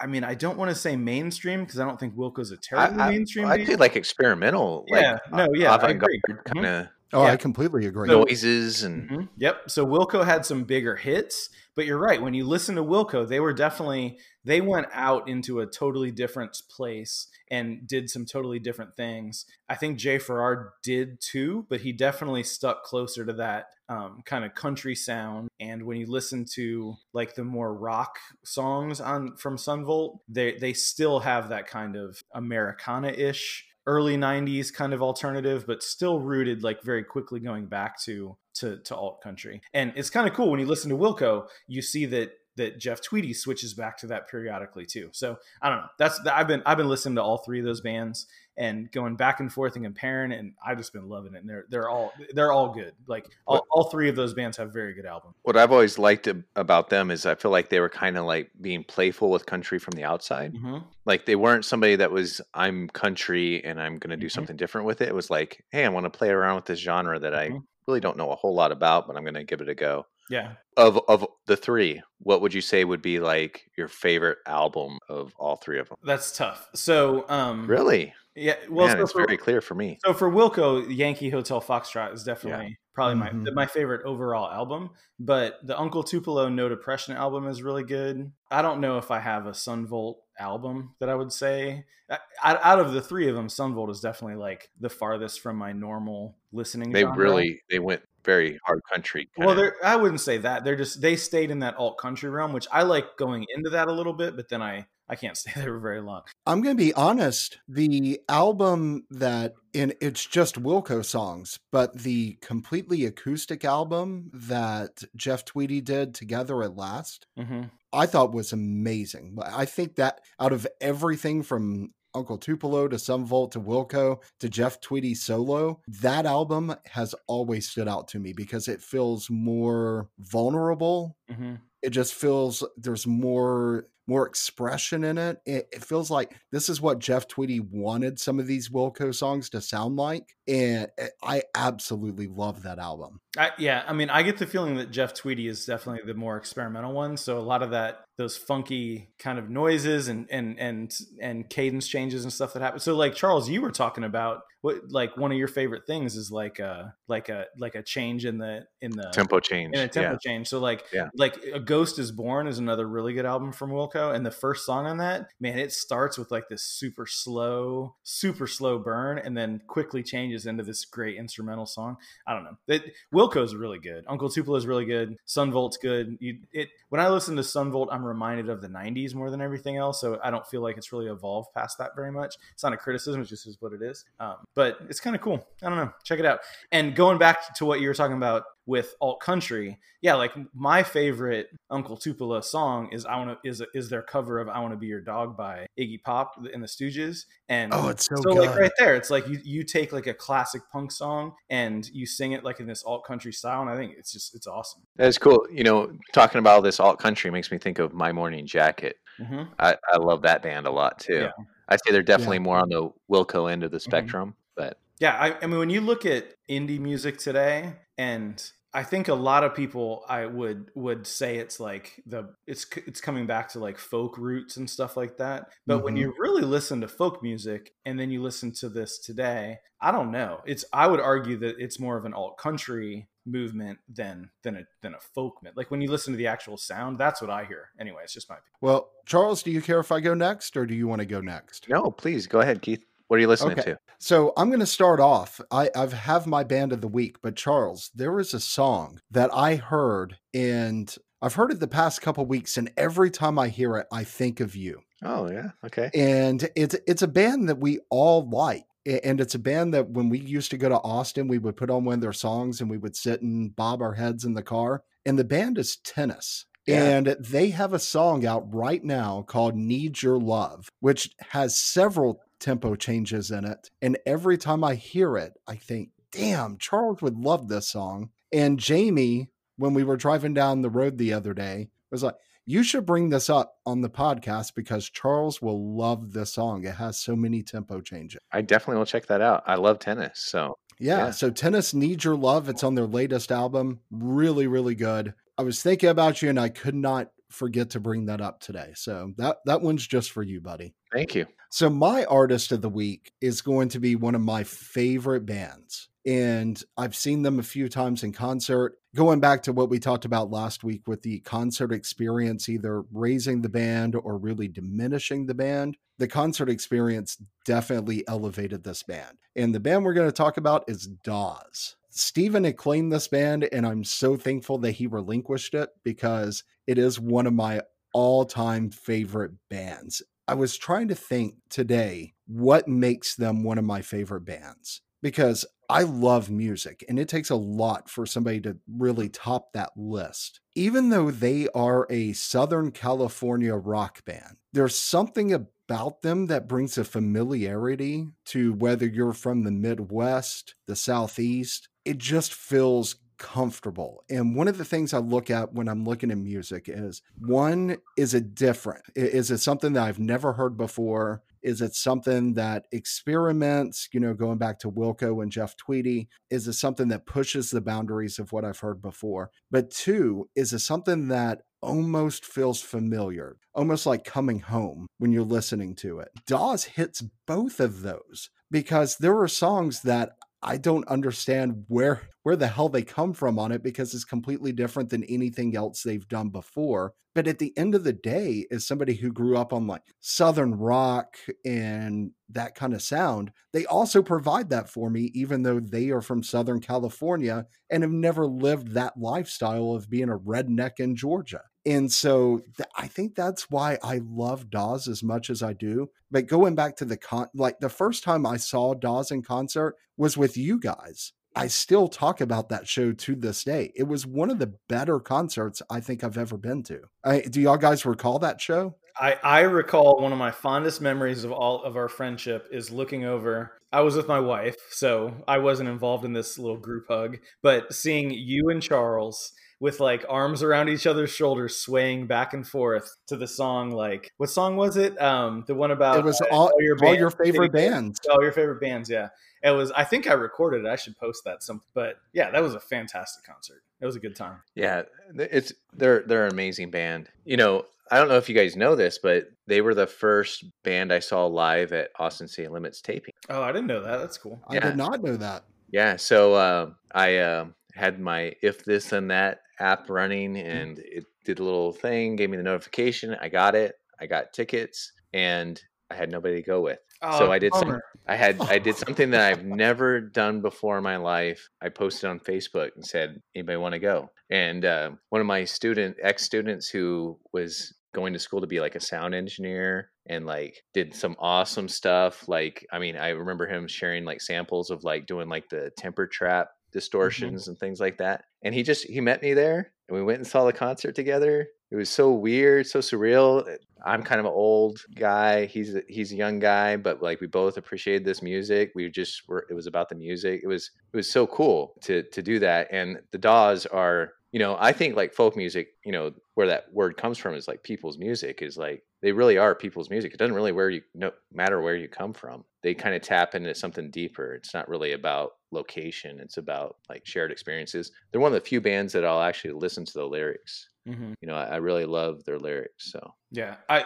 I mean, I don't want to say mainstream because I don't think Wilco's a terrible I, mainstream. I, I feel like experimental. Yeah, like, no, yeah, avant-garde kind of. Mm-hmm. Oh, Yeah. I completely agree. noises and Mhm. Yep. So Wilco had some bigger hits, but you're right. When you listen to Wilco, they were definitely they went out into a totally different place and did some totally different things. I think Jay Farrar did too, but he definitely stuck closer to that um, kind of country sound. And when you listen to like the more rock songs on from Son Volt, they they still have that kind of Americana ish early 90s kind of alternative but still rooted like very quickly going back to to, to alt country. And it's kind of cool when you listen to wilco you see that that jeff tweedy switches back to that periodically too so i don't know that's i've been i've been listening to all three of those bands and going back and forth and comparing and i've just been loving it and they're they're all they're all good like all, all three of those bands have very good albums what I've always liked about them is I feel like they were kind of like being playful with country from the outside. mm-hmm. Like they weren't somebody that was I'm country and I'm going to do Mhm. something different with it. It was like, hey, I want to play around with this genre that I Mhm. really don't know a whole lot about, but I'm going to give it a go. Yeah Of of the three, what would you say would be like your favorite album of all three of them? that's tough so um Really? yeah well Man, so it's for- very clear for me. So for Wilco, Yankee Hotel Foxtrot is definitely probably my Mhm. my favorite overall album. But the Uncle Tupelo No Depression album is really good. I don't know if I have a Son Volt album that I would say I- out, out of the three of them, Son Volt is definitely like the farthest from my normal listening. They genre. really they went very hard country. Well, kinda. I wouldn't say that. They're just they stayed in that alt country realm, which I like going into that a little bit, but then I I can't stay there for very long. I'm going to be honest. The album that, and it's just Wilco songs, but the completely acoustic album that Jeff Tweedy did together at last, hmm I thought was amazing. I think that out of everything from Uncle Tupelo to Son Volt to Wilco to Jeff Tweedy solo, that album has always stood out to me because it feels more vulnerable. Hmm it just feels there's more more expression in it. it. It feels like this is what Jeff Tweedy wanted some of these Wilco songs to sound like, and eh, I absolutely love that album. I, yeah, I mean, I get the feeling that Jeff Tweedy is definitely the more experimental one. So a lot of that, those funky kind of noises and and and and cadence changes and stuff that happen. So like Charles, you were talking about what like one of your favorite things is like a like a like a change in the in the tempo change. in a tempo yeah. change. So like Yeah. like a Ghost is Born is another really good album from Wilco, and the first song on that, man, it starts with like this super slow, super slow burn, and then quickly changes into this great instrumental song. I don't know. It, Wilco's really good. Uncle Tupelo is really good. Son Volt's good. You, it when I listen to Sunvolt, I'm reminded of the '90s more than everything else. So I don't feel like it's really evolved past that very much. It's not a criticism; it just is what it is. Um, but it's kind of cool. I don't know. Check it out. And going back to what you were talking about with alt country, yeah, like my favorite Uncle Tupelo song is I want to is is their cover of I Want to Be Your Dog by Iggy Pop and the Stooges. And Oh, it's so, so good. like right there, it's like you you take like a classic punk song and you sing it like in this alt country style, and I think it's just it's awesome. That's cool. You know, talking about all this alt country makes me think of My Morning Jacket. hmm I, I love that band a lot too. Yeah. I'd say they're definitely more on the Wilco end of the spectrum, but Yeah, I, I mean, when you look at indie music today, and I think a lot of people I would would say it's like the it's it's coming back to like folk roots and stuff like that. But when Mhm. you really listen to folk music and then you listen to this today, I don't know. It's I would argue that it's more of an alt country movement than than a than a folk movement. Like when you listen to the actual sound, that's what I hear. Anyway, it's just my opinion. well, Charles, do you care if I go next, or do you want to go next? no, please go ahead, Keith. What are you listening Okay. to? So I'm going to start off. I, I've have my band of the week, but Charles, there is a song that I heard, and I've heard it the past couple weeks, and every time I hear it, I think of you. Oh yeah, okay. and it's it's a band that we all like and it's a band that when we used to go to austin we would put on one of their songs and we would sit and bob our heads in the car and the band is tennis Yeah. and they have a song out right now called need your love which has several tempo changes in it and every time i hear it i think damn charles would love this song and jamie when we were driving down the road the other day was like you should bring this up on the podcast because Charles will love this song. It has so many tempo changes. I definitely will check that out. I love tennis, so Yeah, Yeah. so Tennis Needs Your Love. It's on their latest album. Really, really good. I was thinking about you and I could not forget to bring that up today. So that that one's just for you, buddy. thank you. So my artist of the week is going to be one of my favorite bands. and I've seen them a few times in concert. Going back to what we talked about last week with the concert experience, either raising the band or really diminishing the band, the concert experience definitely elevated this band. And the band we're going to talk about is Dawes. Steven had claimed this band, and I'm so thankful that he relinquished it because it is one of my all time favorite bands. I was trying to think today what makes them one of my favorite bands because I love music and it takes a lot for somebody to really top that list. Even though they are a Southern California rock band, there's something about them that brings a familiarity to whether you're from the Midwest, the Southeast. It just feels comfortable. And one of the things I look at when I'm looking at music is one, is it different? Is it something that I've never heard before? Is it something that experiments, you know, going back to Wilco and Jeff Tweedy? Is it something that pushes the boundaries of what I've heard before? But two, is it something that almost feels familiar, almost like coming home when you're listening to it? Dawes hits both of those because there are songs that I don't understand where where the hell they come from on it because it's completely different than anything else they've done before. But at the end of the day, as somebody who grew up on like southern rock and that kind of sound, they also provide that for me even though they are from southern California and have never lived that lifestyle of being a redneck in Georgia. And so th- I think that's why I love Dawes as much as I do. But going back to the con, like the first time I saw Dawes in concert was with you guys. I still talk about that show to this day. It was one of the better concerts I think I've ever been to. I, do y'all guys recall that show? I, I recall one of my fondest memories of all of our friendship is looking over. I was with my wife, so I wasn't involved in this little group hug, but seeing you and Charles with like arms around each other's shoulders swaying back and forth to the song like what song was it um the one about it was uh, all, all, your, all your favorite bands all your favorite bands yeah it was i think i recorded it i should post that some but yeah that was a fantastic concert it was a good time yeah it's they're they're an amazing band you know I don't know if you guys know this, but they were the first band I saw live at Austin City Limits taping. Oh, I didn't know that. That's cool. I yeah. did not know that. Yeah. So uh, I uh, had my if this and that app running mm. and it did a little thing, gave me the notification. I got it. I got tickets and I had nobody to go with. Oh, so I did some, I had I did something that I've never done before in my life. I posted on Facebook and said, "Anybody want to go?" And uh, one of my student ex students who was going to school to be like a sound engineer and like did some awesome stuff. Like I mean, I remember him sharing like samples of like doing like the temper trap Mm-hmm. Distortions mm-hmm. and things like that. And he just he met me there and we went and saw the concert together. It was so weird, so surreal. I'm kind of an old guy. He's a, he's a young guy, but like we both appreciated this music. We just were it was about the music. It was it was so cool to to do that. And the Dawes are you know, I think like folk music, you know, where that word comes from is like people's music is like they really are people's music. It doesn't really where you no matter where you come from. They kind of tap into something deeper. It's not really about location. It's about like shared experiences. They're one of the few bands that I'll actually listen to the lyrics. Mm-hmm. You know, I, I, really love their lyrics. So yeah, I,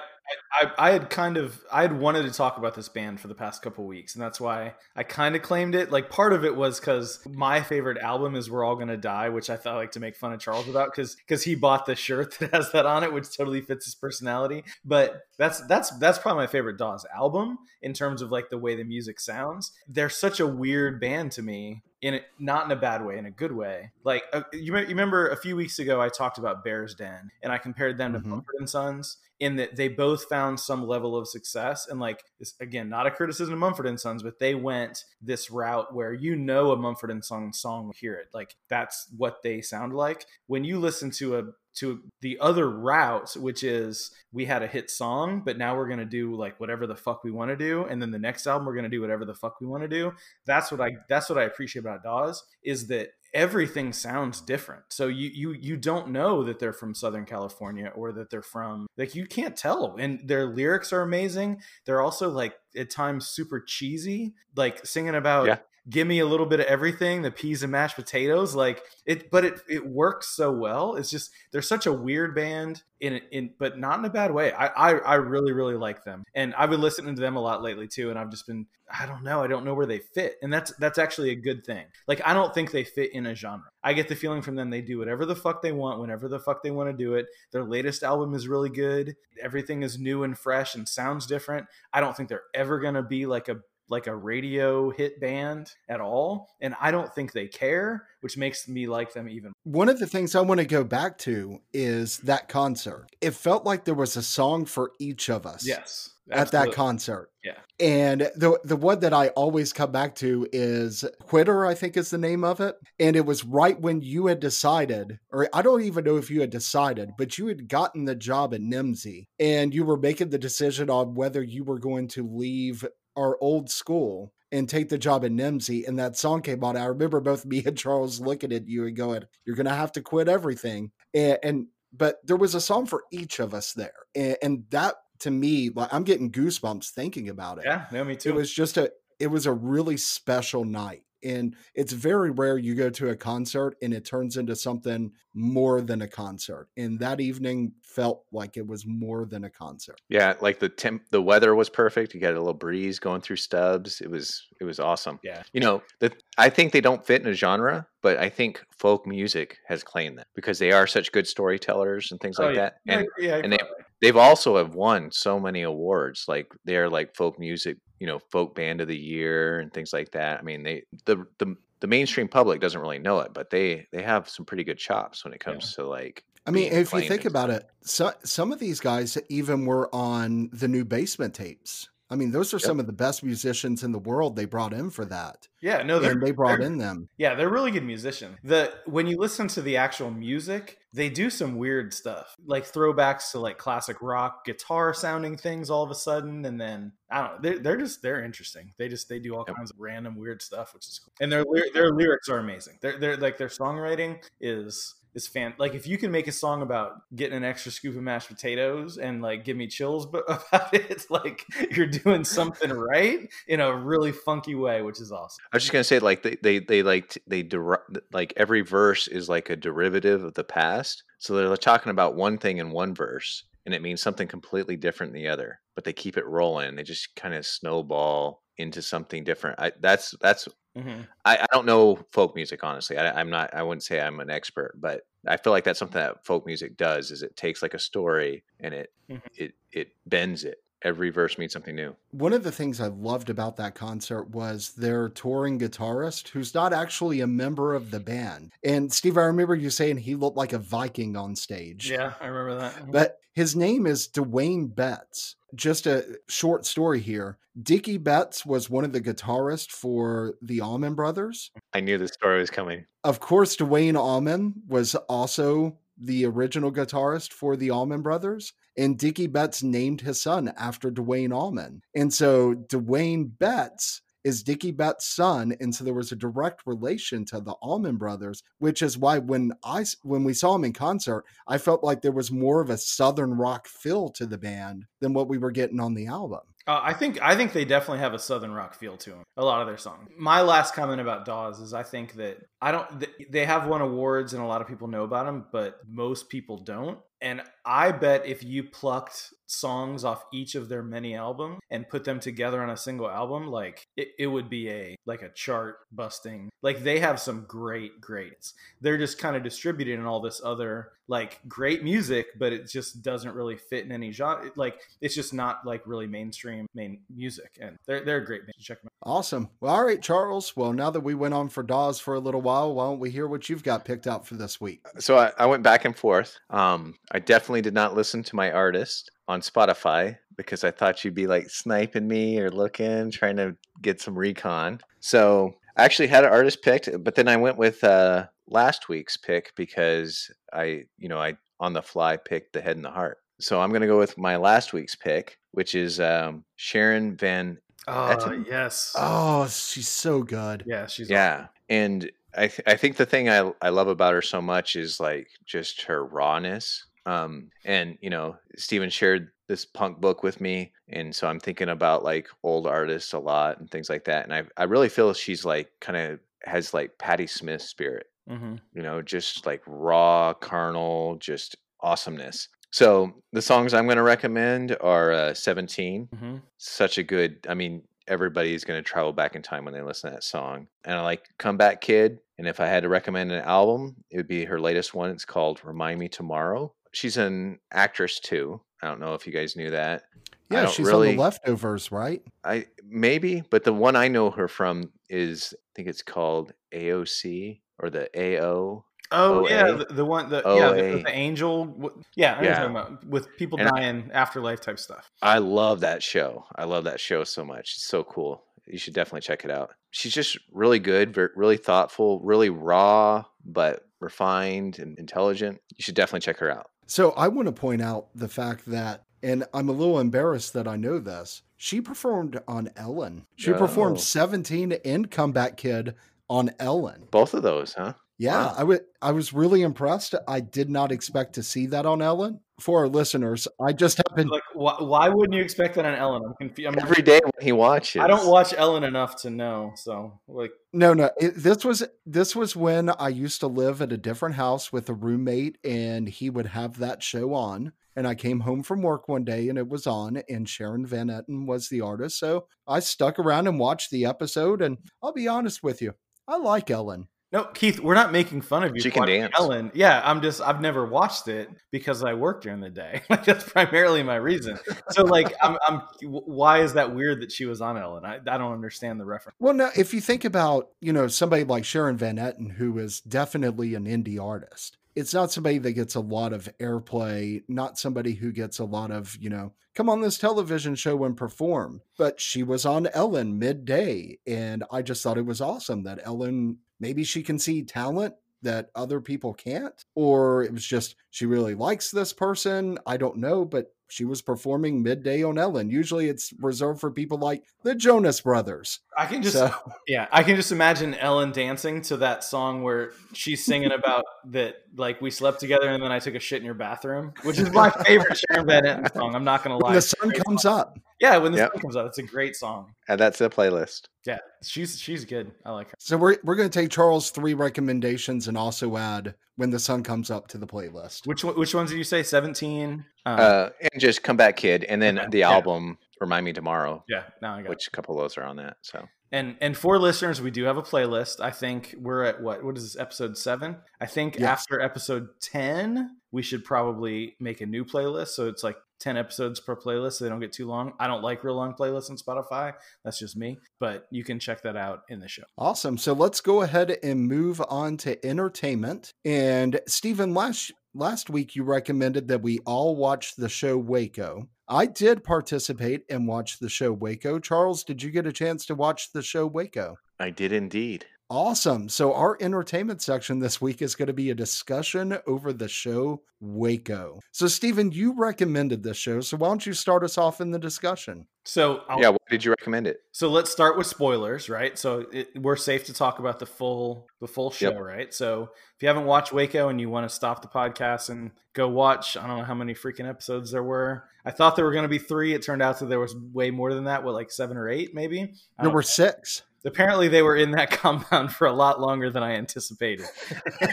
I I had kind of I had wanted to talk about this band for the past couple weeks, and that's why I kind of claimed it. Like part of it was because my favorite album is "We're All Gonna Die," which I thought I like to make fun of Charles about because because he bought the shirt that has that on it, which totally fits his personality. But that's that's that's probably my favorite Dawes album in terms of like the way the music sounds. They're such a weird band to me in it, not in a bad way, in a good way. Like uh, you, you, remember a few weeks ago, I talked about Bears Den, and I compared them mm-hmm. to Mumford and Sons in that they both found some level of success. And like this, again, not a criticism of Mumford and Sons, but they went this route where you know a Mumford and Sons song, hear it. Like that's what they sound like. When you listen to a to the other route, which is we had a hit song, but now we're gonna do like whatever the fuck we want to do, and then the next album we're gonna do whatever the fuck we want to do. That's what I that's what I appreciate about Dawes is that everything sounds different. So you you you don't know that they're from Southern California or that they're from like you can't tell. And their lyrics are amazing. They're also like at times super cheesy, like singing about yeah. give me a little bit of everything, the peas and mashed potatoes, like it. But it it works so well. It's just they're such a weird band in in, but not in a bad way. I I, I really really like them, and I've been listening to them a lot lately too. And I've just been I don't know. I don't know where they fit. And that's that's actually a good thing. Like I don't think they fit in a genre. I get the feeling from them they do whatever the fuck they want whenever the fuck they want to do it. Their latest album is really good. Everything is new and fresh and sounds different. I don't think they're ever going to be like a like a radio hit band at all and i don't think they care which makes me like them even one of the things i want to go back to is that concert it felt like there was a song for each of us yes at that concert. Yeah. And the the one that I always come back to is Quitter, I think is the name of it. And it was right when you had decided, or I don't even know if you had decided, but you had gotten the job at NIMSY and you were making the decision on whether you were going to leave our old school and take the job at NIMSY. And that song came on. I remember both me and Charles looking at you and going, You're gonna have to quit everything. And, and but there was a song for each of us there. And, and that to me, like I'm getting goosebumps thinking about it. Yeah, no, me too. It was just a it was a really special night. And it's very rare you go to a concert and it turns into something more than a concert. And that evening felt like it was more than a concert. Yeah, like the temp, the weather was perfect. You got a little breeze going through Stubbs. It was it was awesome. Yeah, you know, the, I think they don't fit in a genre, but I think folk music has claimed that because they are such good storytellers and things oh, like yeah. that. And yeah, and they they've also have won so many awards. Like they're like folk music, you know, folk band of the year and things like that. I mean, they the the the mainstream public doesn't really know it, but they they have some pretty good chops when it comes yeah. to like. I mean, if you think about it, so, some of these guys even were on the new basement tapes. I mean, those are yep. some of the best musicians in the world. They brought in for that. Yeah, no, they brought in them. Yeah, they're really good musicians. The when you listen to the actual music, they do some weird stuff, like throwbacks to like classic rock guitar sounding things all of a sudden, and then I don't know. They're, they're just they're interesting. They just they do all yep. kinds of random weird stuff, which is cool. And their their lyrics are amazing. They're they're like their songwriting is is fan like if you can make a song about getting an extra scoop of mashed potatoes and like give me chills about it like you're doing something right in a really funky way which is awesome. I was just gonna say like they they, they like they der- like every verse is like a derivative of the past. So they're talking about one thing in one verse and it means something completely different in the other but they keep it rolling they just kind of snowball into something different I, that's that's Mm-hmm. I, I, don't know folk music honestly. I, am not. I wouldn't say I'm an expert, but I feel like that's something that folk music does. Is it takes like a story and it mm-hmm. it it bends it. Every verse means something new. One of the things I loved about that concert was their touring guitarist, who's not actually a member of the band. And Steve, I remember you saying he looked like a Viking on stage. Yeah, I remember that. But his name is Duane Betts just a short story here. Dickey Betts was one of the guitarists for the Allman Brothers. I knew the story was coming. Of course, Duane Allman was also the original guitarist for the Allman Brothers. And Dickey Betts named his son after Duane Allman. And so Duane Betts is Dickey Betts' son, and so there was a direct relation to the Allman Brothers, which is why when I when we saw him in concert, I felt like there was more of a southern rock feel to the band than what we were getting on the album. Uh, I think I think they definitely have a southern rock feel to them. A lot of their songs. My last comment about Dawes is I think that I don't. They have won awards and a lot of people know about them, but most people don't. And I bet if you plucked songs off each of their many albums and put them together on a single album, like it, it would be a like a chart busting. Like they have some great greats. They're just kind of distributed in all this other like great music, but it just doesn't really fit in any genre. Like it's just not like really mainstream main music. And they're they're great. Check them out. Awesome. Well, all right, Charles. Well, now that we went on for Dawes for a little while, why don't we hear what you've got picked out for this week? So I, I went back and forth. Um, I definitely did not listen to my artist on Spotify because I thought you'd be like sniping me or looking, trying to get some recon. So I actually had an artist picked, but then I went with uh, last week's pick because I, you know, I on the fly picked the head and the heart. So I'm going to go with my last week's pick, which is um, Sharon Van. Oh Etten. yes. Oh, she's so good. Yeah, she's yeah, awesome. and I th- I think the thing I I love about her so much is like just her rawness. Um, and you know, Steven shared this punk book with me, and so I'm thinking about like old artists a lot and things like that. And I I really feel she's like kind of has like Patti Smith spirit, Mm-hmm. you know, just like raw, carnal, just awesomeness. So the songs I'm going to recommend are uh, 17. Mm-hmm. Such a good, I mean, everybody's going to travel back in time when they listen to that song. And I like Comeback Kid. And if I had to recommend an album, it would be her latest one. It's called Remind Me Tomorrow. She's an actress too. I don't know if you guys knew that. Yeah, she's on the leftovers, right? I maybe, but the one I know her from is I think it's called AOC or the AO. Oh OA. yeah, the, the one, the yeah, the, the angel. Yeah, I know Yeah. talking about, with people And I- dying, afterlife type stuff. I love that show. I love that show so much. It's so cool. You should definitely check it out. She's just really good, really thoughtful, really raw, but refined and intelligent. You should definitely check her out. So I want to point out the fact that, and I'm a little embarrassed that I know this. She performed on Ellen. She Oh. performed 17 and Comeback Kid on Ellen. Both of those, huh? Yeah, Wow. I wa- I was really impressed. I did not expect to see that on Ellen. For our listeners, I just happened. Like, why, why wouldn't you expect that on Ellen? I'm confused. I'm, Every day when he watches. I don't watch Ellen enough to know. So, like, No, no. It, this was this was when I used to live at a different house with a roommate, and he would have that show on. And I came home from work one day, and it was on, and Sharon Van Etten was the artist. So I stuck around and watched the episode. And I'll be honest with you, I like Ellen. No, Keith, we're not making fun of you. She can dance. Ellen. Yeah, I'm just I've never watched it because I work during the day. Like that's primarily my reason. So, like, I'm, I'm why is that weird that she was on Ellen? I, I don't understand the reference. Well, no, if you think about you know somebody like Sharon Van Etten, who is definitely an indie artist, it's not somebody that gets a lot of airplay, not somebody who gets a lot of you know come on this television show and perform. But she was on Ellen midday, and I just thought it was awesome that Ellen maybe she can see talent that other people can't, or it was just she really likes this person. I don't know, but she was performing midday on Ellen. Usually it's reserved for people like the Jonas Brothers. I can just So Yeah, I can just imagine Ellen dancing to that song where she's singing about that, like we slept together and then I took a shit in your bathroom, which is my favorite Sharon Van Etten song. I'm not gonna lie. when the sun comes song. up. Yeah, when the Yep. sun comes up, it's a great song. And that's to the playlist. Yeah, she's she's good. I like her. So we're we're going to take Charles' three recommendations and also add when the sun comes up to the playlist. Which which ones did you say? Seventeen. Um, Uh, and just come back, kid, and then Okay, the yeah. album "Remind Me Tomorrow," yeah, now I got. which a couple of those are on that. So And and for listeners, we do have a playlist. I think we're at what what is this episode seven? I think Yes. after episode ten, we should probably make a new playlist. So it's like ten episodes per playlist, so they don't get too long. I don't like real long playlists on Spotify. That's just me. But you can check that out in the show. Awesome. So let's go ahead and move on to entertainment. And Stephen, last last week you recommended that we all watch the show Waco. I did participate and watch the show Waco. Charles, did you get a chance to watch the show Waco? I did indeed. Awesome. So, our entertainment section this week is going to be a discussion over the show Waco. So, Stephen, you recommended this show. So, why don't you start us off in the discussion? So I'll, Yeah, why did you recommend it? So let's start with spoilers, right? So it, we're safe to talk about the full the full show, Yep. right? So if you haven't watched Waco and you want to stop the podcast and go watch, I don't know how many freaking episodes there were. I thought there were going to be three. It turned out that there was way more than that. What, like seven or eight, maybe? I There don't were six. Apparently, they were in that compound for a lot longer than I anticipated.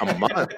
A month.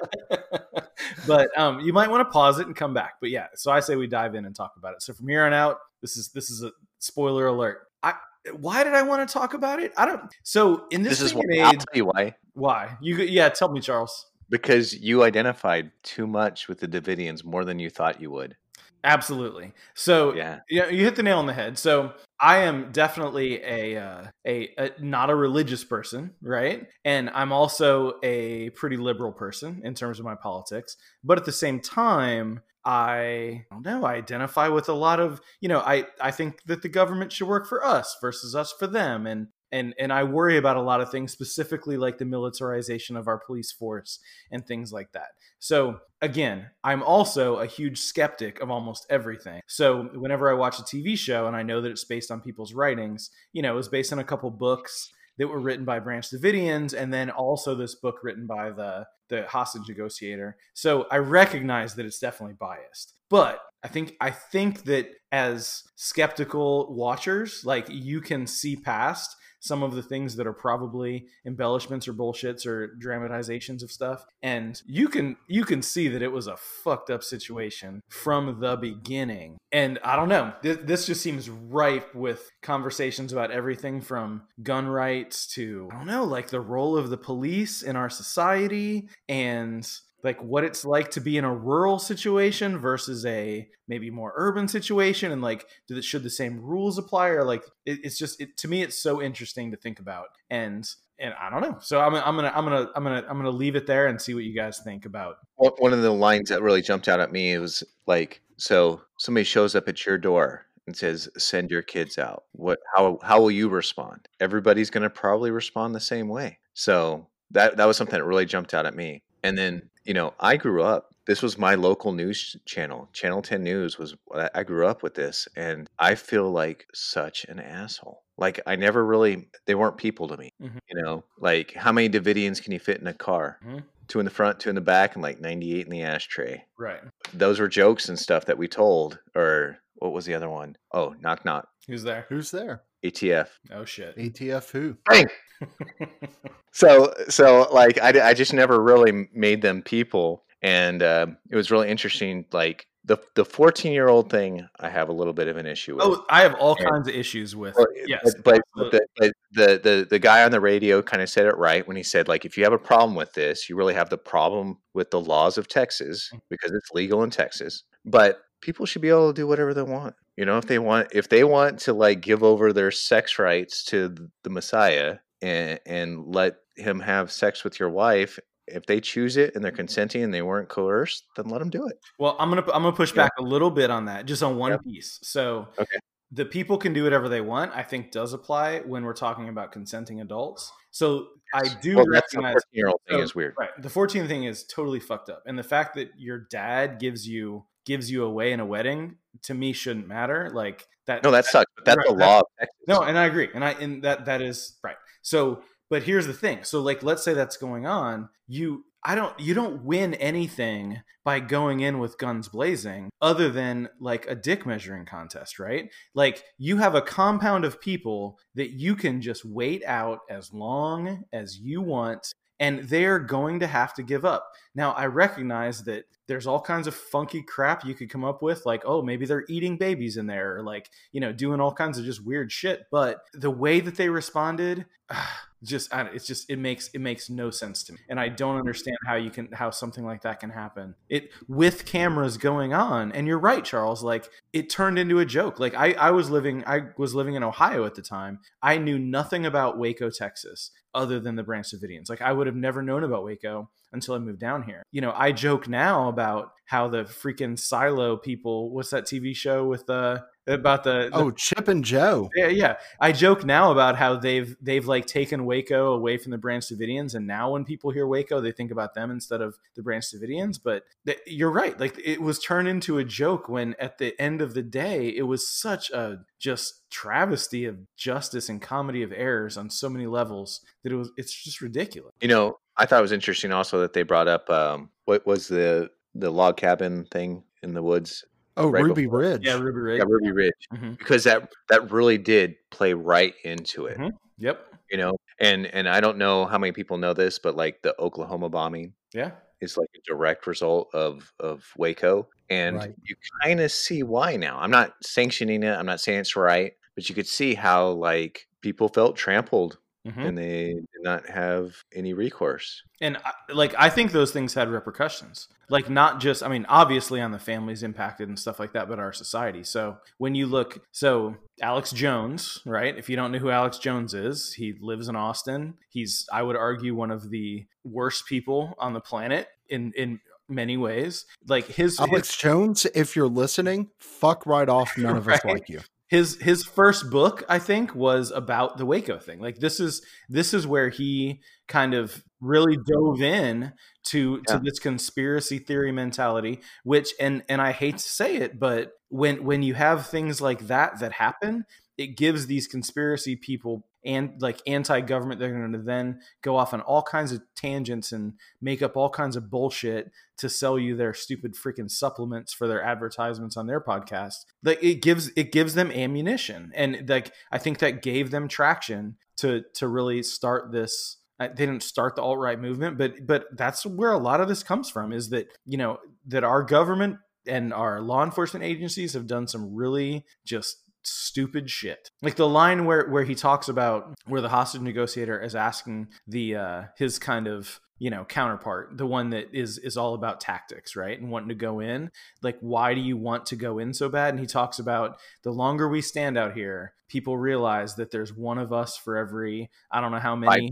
but um, you might want to pause it and come back. But yeah, so I say we dive in and talk about it. So from here on out, this is this is a spoiler alert. I why did I want to talk about it? I don't. So in this, This is why. I'll tell you why. why you? Yeah, tell me, Charles. Because you identified too much with the Davidians more than you thought you would. Absolutely. So Yeah. Yeah, you hit the nail on the head. So I am definitely a, uh, a a not a religious person, right? And I'm also a pretty liberal person in terms of my politics. But at the same time, I, I don't know. I identify with a lot of you know. I I think that the government should work for us versus us for them, and and and I worry about a lot of things, specifically like the militarization of our police force and things like that. So again, I'm also a huge skeptic of almost everything. So whenever I watch a TV show and I know that it's based on people's writings, you know, it was based on a couple books that were written by Branch Davidians, and then also this book written by the the hostage negotiator. So I recognize that it's definitely biased. But I think I think that as skeptical watchers, like you can see past some of the things that are probably embellishments or bullshits or dramatizations of stuff. And you can you can see that it was a fucked up situation from the beginning. And i don't know this, this just seems ripe with conversations about everything from gun rights to i don't know like the role of the police in our society and like what it's like to be in a rural situation versus a maybe more urban situation and like do the, should the same rules apply or like it, it's just it, to me it's so interesting to think about and and I don't know. So I'm, I'm gonna I'm gonna I'm gonna I'm gonna leave it there and see what you guys think about. One of the lines that really jumped out at me was like, so somebody shows up at your door and says, "Send your kids out." What? How? How will you respond? Everybody's gonna probably respond the same way. So that that was something that really jumped out at me. And then you know, I grew up. This was my local news channel. Channel 10 News was I grew up with this and I feel like such an asshole. Like I never really they weren't people to me. Mhm. You know, like how many Davidians can you fit in a car? Mhm. Two in the front, two in the back, and like 98 in the ashtray. Right. Those were jokes and stuff that we told. Or what was the other one? Oh, knock knock. Who's there? Who's there? ATF. Oh shit. ATF who? Bang. so so like I, I just never really made them people and uh, it was really interesting like the the 14 year old thing i have a little bit of an issue with oh, I have all Yeah. kinds of issues with. Well, yes. but, but, the, but the, the the guy on the radio kind of said it right when he said like if you have a problem with this you really have the problem with the laws of texas Mm. because it's legal in texas but people should be able to do whatever they want you know if they want if they want to like give over their sex rights to the messiah and and let him have sex with your wife if they choose it and they're mm-hmm. consenting and they weren't coerced then let them do it Well, I'm gonna I'm gonna push Yeah. back a little bit on that, just on one Yep. piece. So, Okay. the people can do whatever they want. I think does apply when we're talking about consenting adults. So I do well that's the recognize 14 year old thing so- is weird right. The 14 thing is totally fucked up, and the fact that your dad gives you gives you away in a wedding to me shouldn't matter. Like that. no that sucks but that's right, the that- law of texas No, and I agree, and I and that that is right. So, but here's the thing. So, like, let's say that's going on. You, I don't, you don't win anything by going in with guns blazing, other than like a dick measuring contest, right? Like, you have a compound of people that you can just wait out as long as you want. And they're going to have to give up. Now, I recognize that there's all kinds of funky crap you could come up with, like, oh, maybe they're eating babies in there, or like, you know, doing all kinds of just weird shit. But the way that they responded, ah, just it's just it makes it makes no sense to me, and I don't understand how you can how something like that can happen. It with cameras going on, and you're right, Charles. Like it turned into a joke. Like I I was living I was living in Ohio at the time. I knew nothing about Waco, Texas, other than the Branch Davidians. Like I would have never known about Waco until I moved down here. You know, I joke now about how the freaking silo people. What's that TV show with the about the, the Oh, Chip and Joe. yeah, yeah. I joke now about how they've they've like taken Waco away from the Branch Davidians, and now when people hear Waco, they think about them instead of the Branch Davidians. But th- you're right; like it was turned into a joke when, at the end of the day, it was such a just travesty of justice and comedy of errors on so many levels that it was it's just ridiculous. You know, I thought it was interesting also that they brought up um, what was the the log cabin thing in the woods, Oh, Right Ruby before- Ridge. Yeah, Ruby Ridge. yeah, Ruby Ridge, Mhm. because that that really did play right into it. Mhm. Yep. You know, and and I don't know how many people know this, but like the Oklahoma bombing Yeah. is like a direct result of of Waco, and Right. you kind of see why now. I'm not sanctioning it. I'm not saying it's right, but you could see how like people felt trampled Mhm. and they did not have any recourse. and like i think those things had repercussions like not just i mean obviously on the families impacted and stuff like that but our society so when you look so alex jones right if you don't know who alex jones is he lives in austin he's i would argue one of the worst people on the planet in in many ways like his his, Alex Jones, if you're listening, fuck right off. None of us like you. His his first book i think was about the waco thing. Like this is this is where he kind of really dove in to to this conspiracy theory mentality which and and i hate to say it but when when you have things like that that happen it gives these conspiracy people and like anti-government they're going to then go off on all kinds of tangents and make up all kinds of bullshit to sell you their stupid freaking supplements for their advertisements on their podcast like it gives it gives them ammunition and like i think that gave them traction to to really start this uh, they didn't start the alt right movement, but but that's where a lot of this comes from. Is that you know that our government and our law enforcement agencies have done some really just stupid shit. Like the line where where he talks about where the hostage negotiator is asking the uh his kind of you know counterpart the one that is is all about tactics right and wanting to go in like why do you want to go in so bad and he talks about the longer we stand out here people realize that there's one of us for every I don't know how many.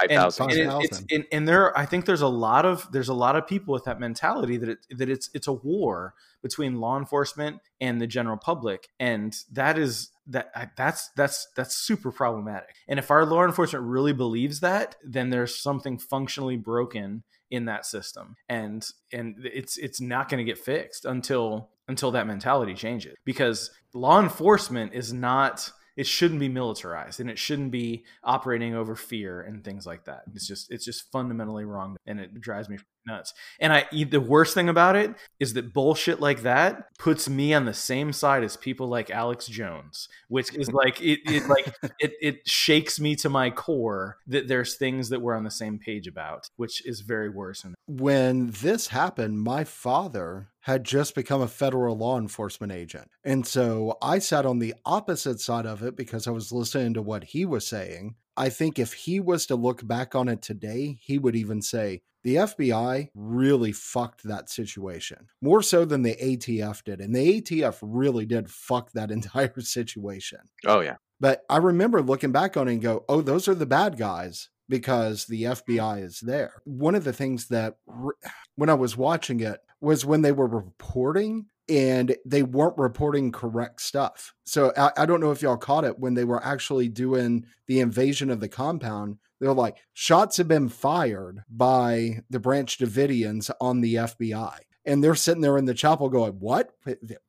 5,000 and, and, it's, and, and there I think there's a lot of there's a lot of people with that mentality that it, that it's it's a war between law enforcement and the general public. And that is that that's that's that's super problematic. And if our law enforcement really believes that then there's something functionally broken in that system. And and it's it's not going to get fixed until until that mentality changes. Because law enforcement is not it shouldn't be militarized and it shouldn't be operating over fear and things like that. It's just it's just fundamentally wrong and it drives me nuts. And I the worst thing about it is that bullshit like that puts me on the same side as people like Alex Jones, which is like it, it like it it shakes me to my core that there's things that we're on the same page about, which is very worrisome. When this happened, my father had just become a federal law enforcement agent. And so I sat on the opposite side of it because I was listening to what he was saying. I think if he was to look back on it today, he would even say, the FBI really fucked that situation more so than the ATF did. And the ATF really did fuck that entire situation. Oh, yeah. But I remember looking back on it and go, oh, those are the bad guys because the FBI is there. One of the things that when I was watching it was when they were reporting and they weren't reporting correct stuff. So I, I, don't know if y'all caught it when they were actually doing the invasion of the compound. They're like, shots have been fired by the Branch Davidians on the FBI and they're sitting there in the chapel going, "What?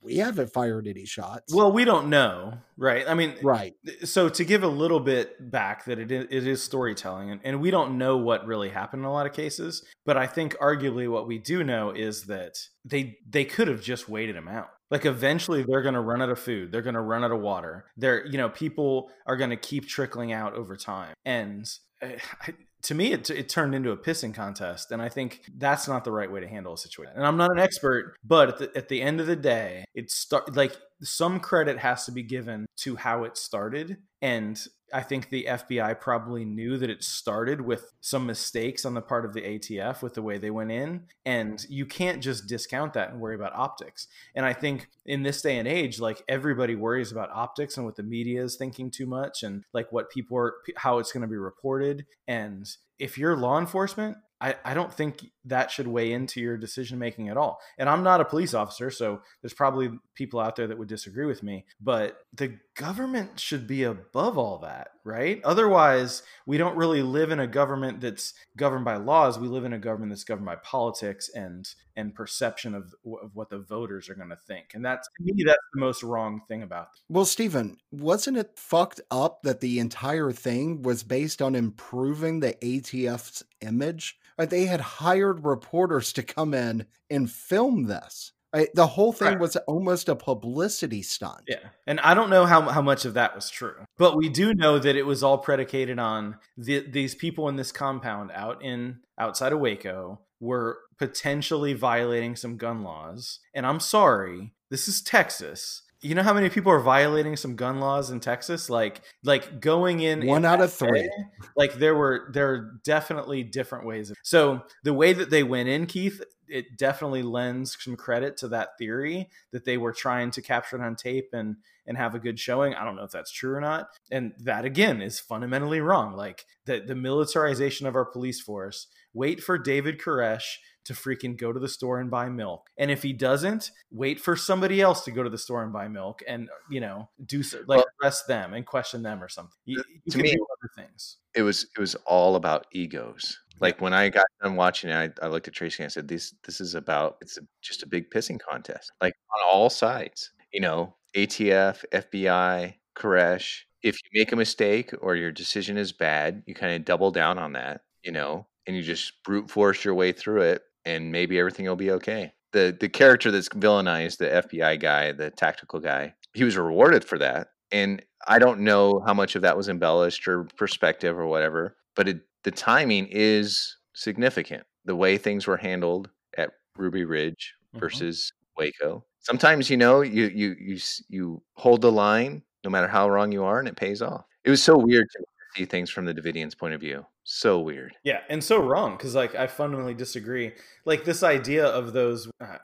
We haven't fired any shots." Well, we don't know, right? I mean, right. So to give a little bit back, that it is, it is storytelling, and, and we don't know what really happened in a lot of cases. But I think arguably what we do know is that they they could have just waited him out. Like eventually they're going to run out of food, they're going to run out of water. They're you know people are going to keep trickling out over time, and eh, I, to me, it, it turned into a pissing contest. And I think that's not the right way to handle a situation. And I'm not an expert, but at the, at the end of the day, it start like some credit has to be given to how it started. And I think the FBI probably knew that it started with some mistakes on the part of the ATF with the way they went in. And you can't just discount that and worry about optics. And I think in this day and age, like everybody worries about optics and what the media is thinking too much and like what people are, how it's going to be reported. And if you're law enforcement, I, I don't think that should weigh into your decision making at all. And I'm not a police officer, so there's probably people out there that would disagree with me, but the government should be above all that, right? Otherwise, we don't really live in a government that's governed by laws. We live in a government that's governed by politics and and perception of, of what the voters are going to think. And that's to me that's the most wrong thing about. Well, Stephen, wasn't it fucked up that the entire thing was based on improving the ATF's image? Right? They had hired reporters to come in and film this. The whole thing right. was almost a publicity stunt. Yeah. And I don't know how, how much of that was true, but we do know that it was all predicated on the, these people in this compound out in outside of Waco were potentially violating some gun laws. And I'm sorry, this is Texas you know how many people are violating some gun laws in Texas? Like, like going in one out of three. Day, like there were there are definitely different ways. Of, so the way that they went in, Keith, it definitely lends some credit to that theory that they were trying to capture it on tape and and have a good showing. I don't know if that's true or not. And that again is fundamentally wrong. Like the the militarization of our police force. Wait for David Koresh to freaking go to the store and buy milk. And if he doesn't, wait for somebody else to go to the store and buy milk and, you know, do so, like well, arrest them and question them or something. You, you to me, other things. It was, it was all about egos. Like when I got done watching it, I, I looked at Tracy and I said, this, this is about, it's a, just a big pissing contest, like on all sides, you know, ATF, FBI, Koresh, if you make a mistake or your decision is bad, you kind of double down on that, you know, and you just brute force your way through it, and maybe everything will be okay. The the character that's villainized, the FBI guy, the tactical guy, he was rewarded for that, and I don't know how much of that was embellished or perspective or whatever, but it, the timing is significant. The way things were handled at Ruby Ridge Mhm. versus Waco. Sometimes you know you you you you hold the line no matter how wrong you are, and it pays off. It was so weird to see things from the Davidians' point of view. So weird. Yeah, and so wrong because like I fundamentally disagree. Like this idea of those, uh,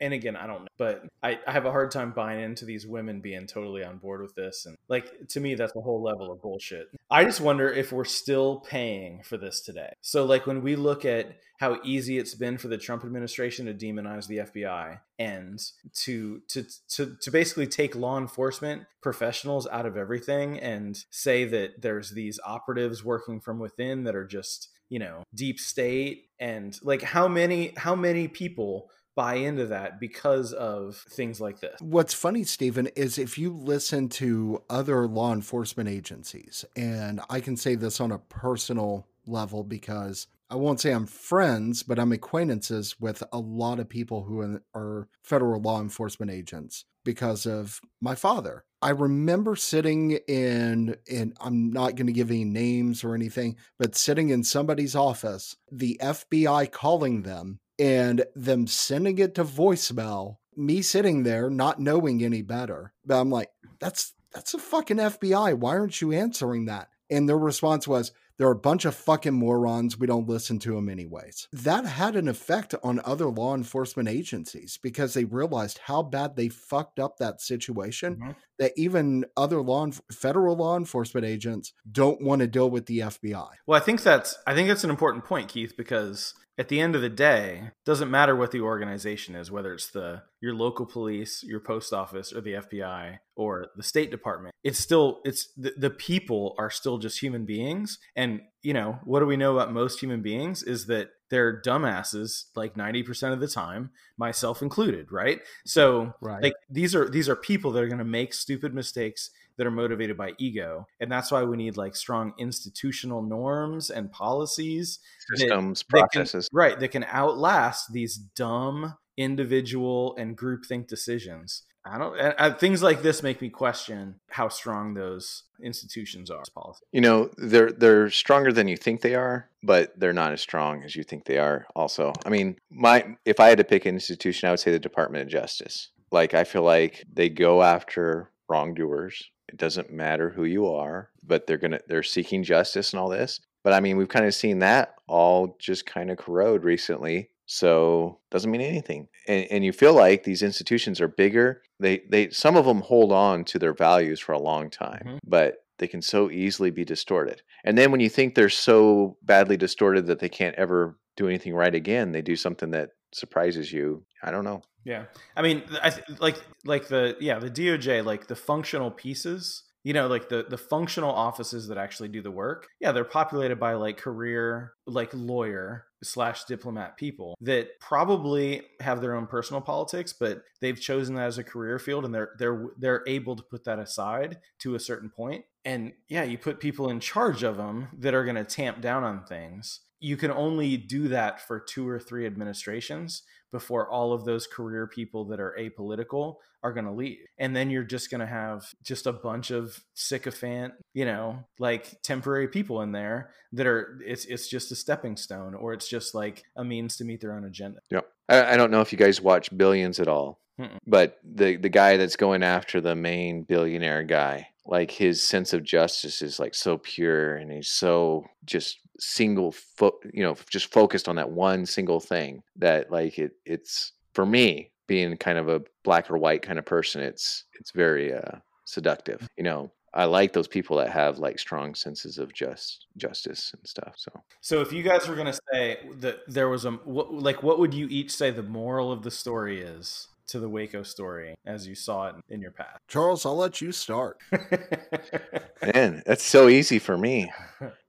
and again, I don't know, but I, I have a hard time buying into these women being totally on board with this, and like to me, that's a whole level of bullshit. I just wonder if we're still paying for this today. So like when we look at how easy it's been for the Trump administration to demonize the FBI and to to to to basically take law enforcement professionals out of everything and say that there's these operatives working from within that are just you know deep state. And like how many how many people buy into that because of things like this? What's funny, Stephen, is if you listen to other law enforcement agencies, and I can say this on a personal level because I won't say I'm friends, but I'm acquaintances with a lot of people who are federal law enforcement agents because of my father. I remember sitting in and I'm not going to give any names or anything, but sitting in somebody's office, the FBI calling them and them sending it to voicemail, me sitting there not knowing any better. But I'm like, that's that's a fucking FBI. Why aren't you answering that? And their response was, they're a bunch of fucking morons. We don't listen to them anyways. That had an effect on other law enforcement agencies because they realized how bad they fucked up that situation Mhm. that even other law federal law enforcement agents don't want to deal with the FBI. well i think that's i think that's an important point keith because at the end of the day doesn't matter what the organization is whether it's the your local police your post office or the fbi or the state department it's still it's the, the people are still just human beings and you know what do we know about most human beings is that they're dumbasses like 90% of the time myself included right so Right. like these are these are people that are going to make stupid mistakes that are motivated by ego and that's why we need like strong institutional norms and policies that- Systems, that can- processes. right that can outlast these dumb individual and groupthink decisions i don't and, things like this make me question how strong those institutions are policy You know, they're they're stronger than you think they are, but they're not as strong as you think they are. Also, I mean, my if I had to pick an institution, I would say the Department of Justice. Like, I feel like they go after wrongdoers. It doesn't matter who you are, but they're gonna they're seeking justice and all this. But I mean, we've kind of seen that all just kind of corrode recently. So doesn't mean anything. And, and you feel like these institutions are bigger. They they some of them hold on to their values for a long time, Mhm. but they can so easily be distorted. And then when you think they're so badly distorted that they can't ever do anything right again, they do something that surprises you. I don't know. Yeah, I mean, I th- like like the yeah the DOJ like the functional pieces. You know, like the the functional offices that actually do the work. Yeah, they're populated by like career like lawyer slash diplomat people that probably have their own personal politics, but they've chosen that as a career field, and they're they're they're able to put that aside to a certain point. And yeah, you put people in charge of them that are going to tamp down on things. You can only do that for two or three administrations before all of those career people that are apolitical are going to leave. And then you're just going to have just a bunch of sycophant, you know, like temporary people in there that are it's it's just a stepping stone or it's just like a means to meet their own agenda. Yep. I, I don't know if you guys watch Billions at all, Mm-mm. but the the guy that's going after the main billionaire guy, like his sense of justice is like so pure, and he's so just single, fo- you know, just focused on that one single thing that like it it's for me being kind of a black or white kind of person, it's it's very uh, seductive, you know. I like those people that have like strong senses of just justice and stuff. So So if you guys were to say that there was a what, like what would you each say the moral of the story is to the Waco story as you saw it in your path? Charles, I'll let you start. Man, that's so easy for me.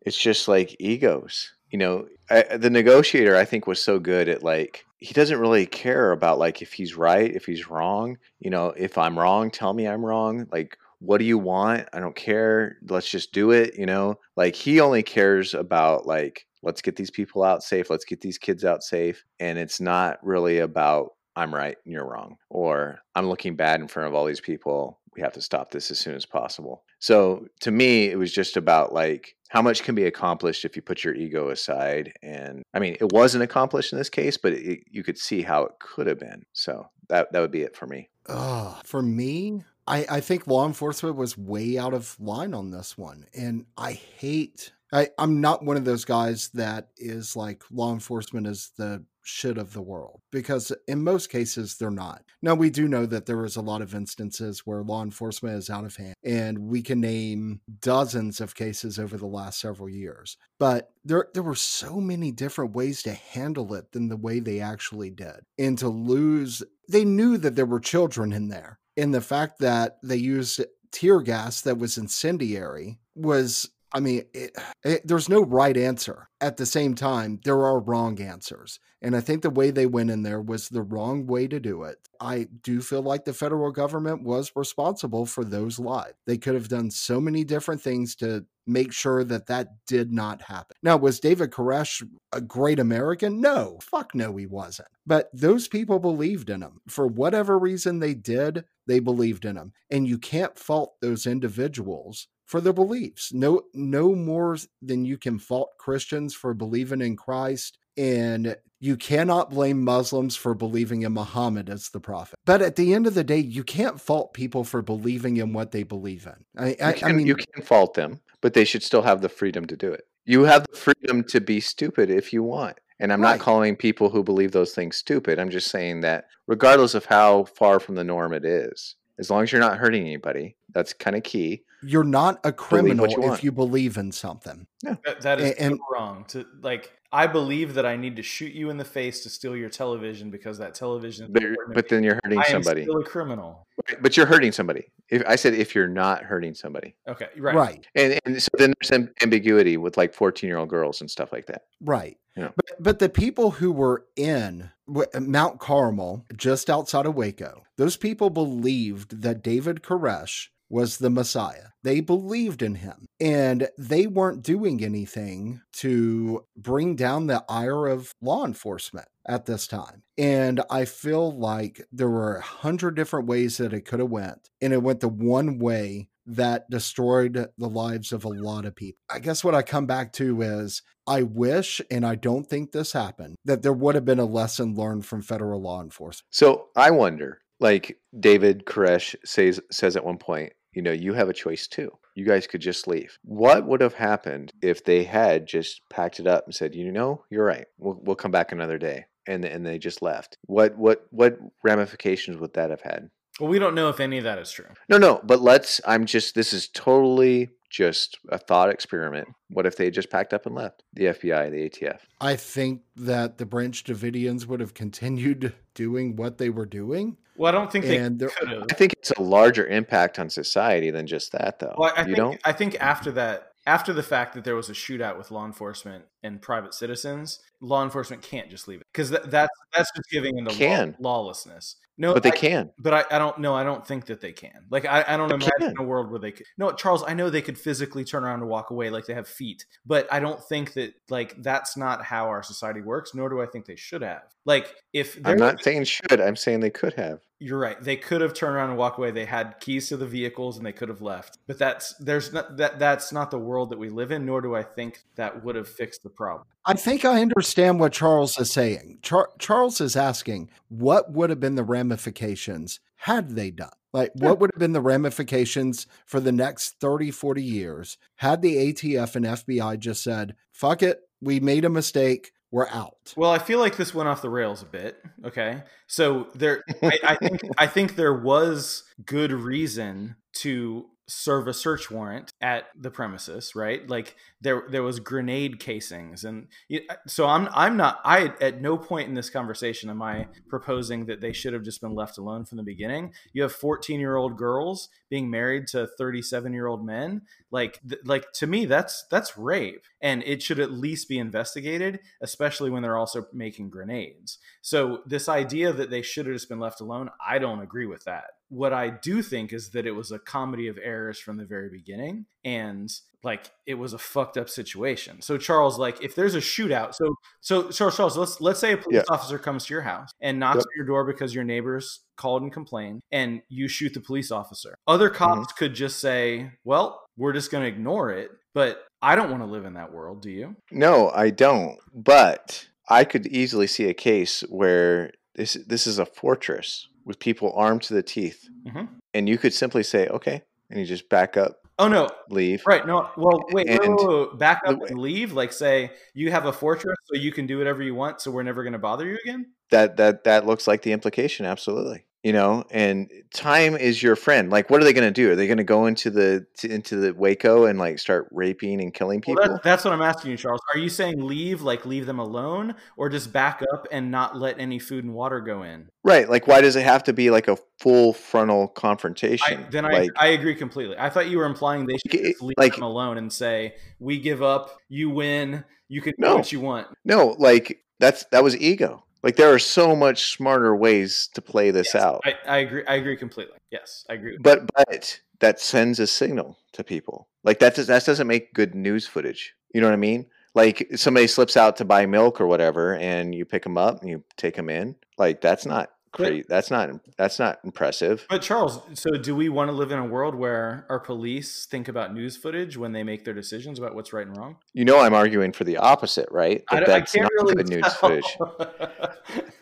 It's just like egos. You know, I, the negotiator I think was so good at like he doesn't really care about like if he's right, if he's wrong. You know, if I'm wrong, tell me I'm wrong. Like what do you want? I don't care. Let's just do it. You know, like he only cares about like, let's get these people out safe. Let's get these kids out safe. And it's not really about, I'm right and you're wrong, or I'm looking bad in front of all these people. We have to stop this as soon as possible. So to me, it was just about like how much can be accomplished if you put your ego aside. And I mean, it wasn't accomplished in this case, but it, you could see how it could have been. So that that would be it for me. Uh, for me, I, I think law enforcement was way out of line on this one. And I hate I, I'm not one of those guys that is like law enforcement is the shit of the world because in most cases they're not. Now we do know that there is a lot of instances where law enforcement is out of hand and we can name dozens of cases over the last several years. But there there were so many different ways to handle it than the way they actually did. And to lose they knew that there were children in there. And the fact that they used tear gas that was incendiary was I mean, it, it, there's no right answer. At the same time, there are wrong answers. And I think the way they went in there was the wrong way to do it. I do feel like the federal government was responsible for those lives. They could have done so many different things to make sure that that did not happen. Now, was David Koresh a great American? No, fuck no, he wasn't. But those people believed in him. For whatever reason they did, they believed in him. And you can't fault those individuals for their beliefs. No, no more than you can fault Christians for believing in Christ, and you cannot blame Muslims for believing in Muhammad as the prophet. But at the end of the day, you can't fault people for believing in what they believe in. I, I, can, I mean, you can fault them, but they should still have the freedom to do it. You have the freedom to be stupid if you want. And I'm right. not calling people who believe those things stupid. I'm just saying that regardless of how far from the norm it is, as long as you're not hurting anybody, that's kind of key you're not a criminal you if you believe in something. Yeah. that, that is and, wrong. To like, I believe that I need to shoot you in the face to steal your television because that television. But, but then you're hurting I somebody. still a criminal. But you're hurting somebody. If I said if you're not hurting somebody. Okay. Right. Right. And, and so then there's ambiguity with like 14 year old girls and stuff like that. Right. Yeah. But but the people who were in uh, Mount Carmel, just outside of Waco, those people believed that David Koresh was the Messiah. They believed in him and they weren't doing anything to bring down the ire of law enforcement at this time. And I feel like there were a hundred different ways that it could have went. And it went the one way that destroyed the lives of a lot of people. I guess what I come back to is I wish, and I don't think this happened, that there would have been a lesson learned from federal law enforcement. So I wonder like David Koresh says says at one point, you know, you have a choice too. You guys could just leave. What would have happened if they had just packed it up and said, you know, you're right. We'll we'll come back another day, and and they just left. What what what ramifications would that have had? Well, we don't know if any of that is true. No, no, but let's. I'm just. This is totally just a thought experiment. What if they just packed up and left? The FBI, the ATF. I think that the Branch Davidians would have continued doing what they were doing. Well, I don't think they could have. I think it's a larger impact on society than just that, though. Well, I you think, don't. I think mm-hmm. after that, after the fact that there was a shootout with law enforcement and private citizens, law enforcement can't just leave it because that, that's that's just giving into can. Law, lawlessness. No, but they I, can. But I, I don't know. I don't think that they can. Like I, I don't they imagine can. a world where they could. No, Charles. I know they could physically turn around and walk away, like they have feet. But I don't think that like that's not how our society works. Nor do I think they should have. Like if I'm not saying should. I'm saying they could have. You're right. They could have turned around and walked away. They had keys to the vehicles and they could have left. But that's there's not that that's not the world that we live in. Nor do I think that would have fixed the problem. I think I understand what Charles is saying. Char- Charles is asking, what would have been the ramifications had they done? Like, what would have been the ramifications for the next 30, 40 years had the ATF and FBI just said, fuck it, we made a mistake, we're out. Well, I feel like this went off the rails a bit. Okay, so there, I, I think I think there was good reason to serve a search warrant at the premises right? Like there there was grenade casings and uh, so i'm i'm not i at no point in this conversation am i proposing that they should have just been left alone from the beginning. You have 14 year old girls being married to 37 year old men. Like like to me that's that's rape. And it should at least be investigated especially when they're also making grenades. So this idea that they should have just been left alone i don't agree with that what I do think is that it was a comedy of errors from the very beginning, and like it was a fucked up situation. So Charles, like if there's a shootout, so so Charles, Charles let's let's say a police Yeah. officer comes to your house and knocks Yep. at your door because your neighbors called and complained, and you shoot the police officer. Other cops Mm-hmm. could just say, "Well, we're just going to ignore it," but I don't want to live in that world. Do you? No, I don't. But I could easily see a case where this this is a fortress with people armed to the teeth, Mhm. and you could simply say, "Okay," and you just back up, Oh no, leave. Right. No. Well, wait. wait, And wait, wait, wait. Back up and leave. Like, say you have a fortress, so you can do whatever you want. So we're never going to bother you again. That that that looks like the implication. Absolutely. You know, and time is your friend. Like, what are they going to do? Are they going to go into the to, into the Waco and like start raping and killing Well, people? that, that's what I'm asking you, Charles. Are you saying leave, like leave them alone, or just back up and not let any food and water go in? right. Like, why does it have to be like a full frontal I, confrontation? then I, like, I agree completely. I thought you were implying they should Like, it- just leave like- them alone and say, "We give up. You win. You can do what you want." No, like that's that was ego. Like there are so much smarter ways to play this Yes, out. I, I agree. I agree completely. Yes, I agree. but but that sends a signal to people. Like that does, that doesn't make good news footage. You know what I mean? Like somebody slips out to buy milk or whatever, and you pick them up and you take them in. Like that's not But- That's not that's not impressive. But Charles, so do we want to live in a world where our police think about news footage when they make their decisions about what's right and wrong? You know, I'm arguing for the opposite, right? I, That I that's can't not really good news footage.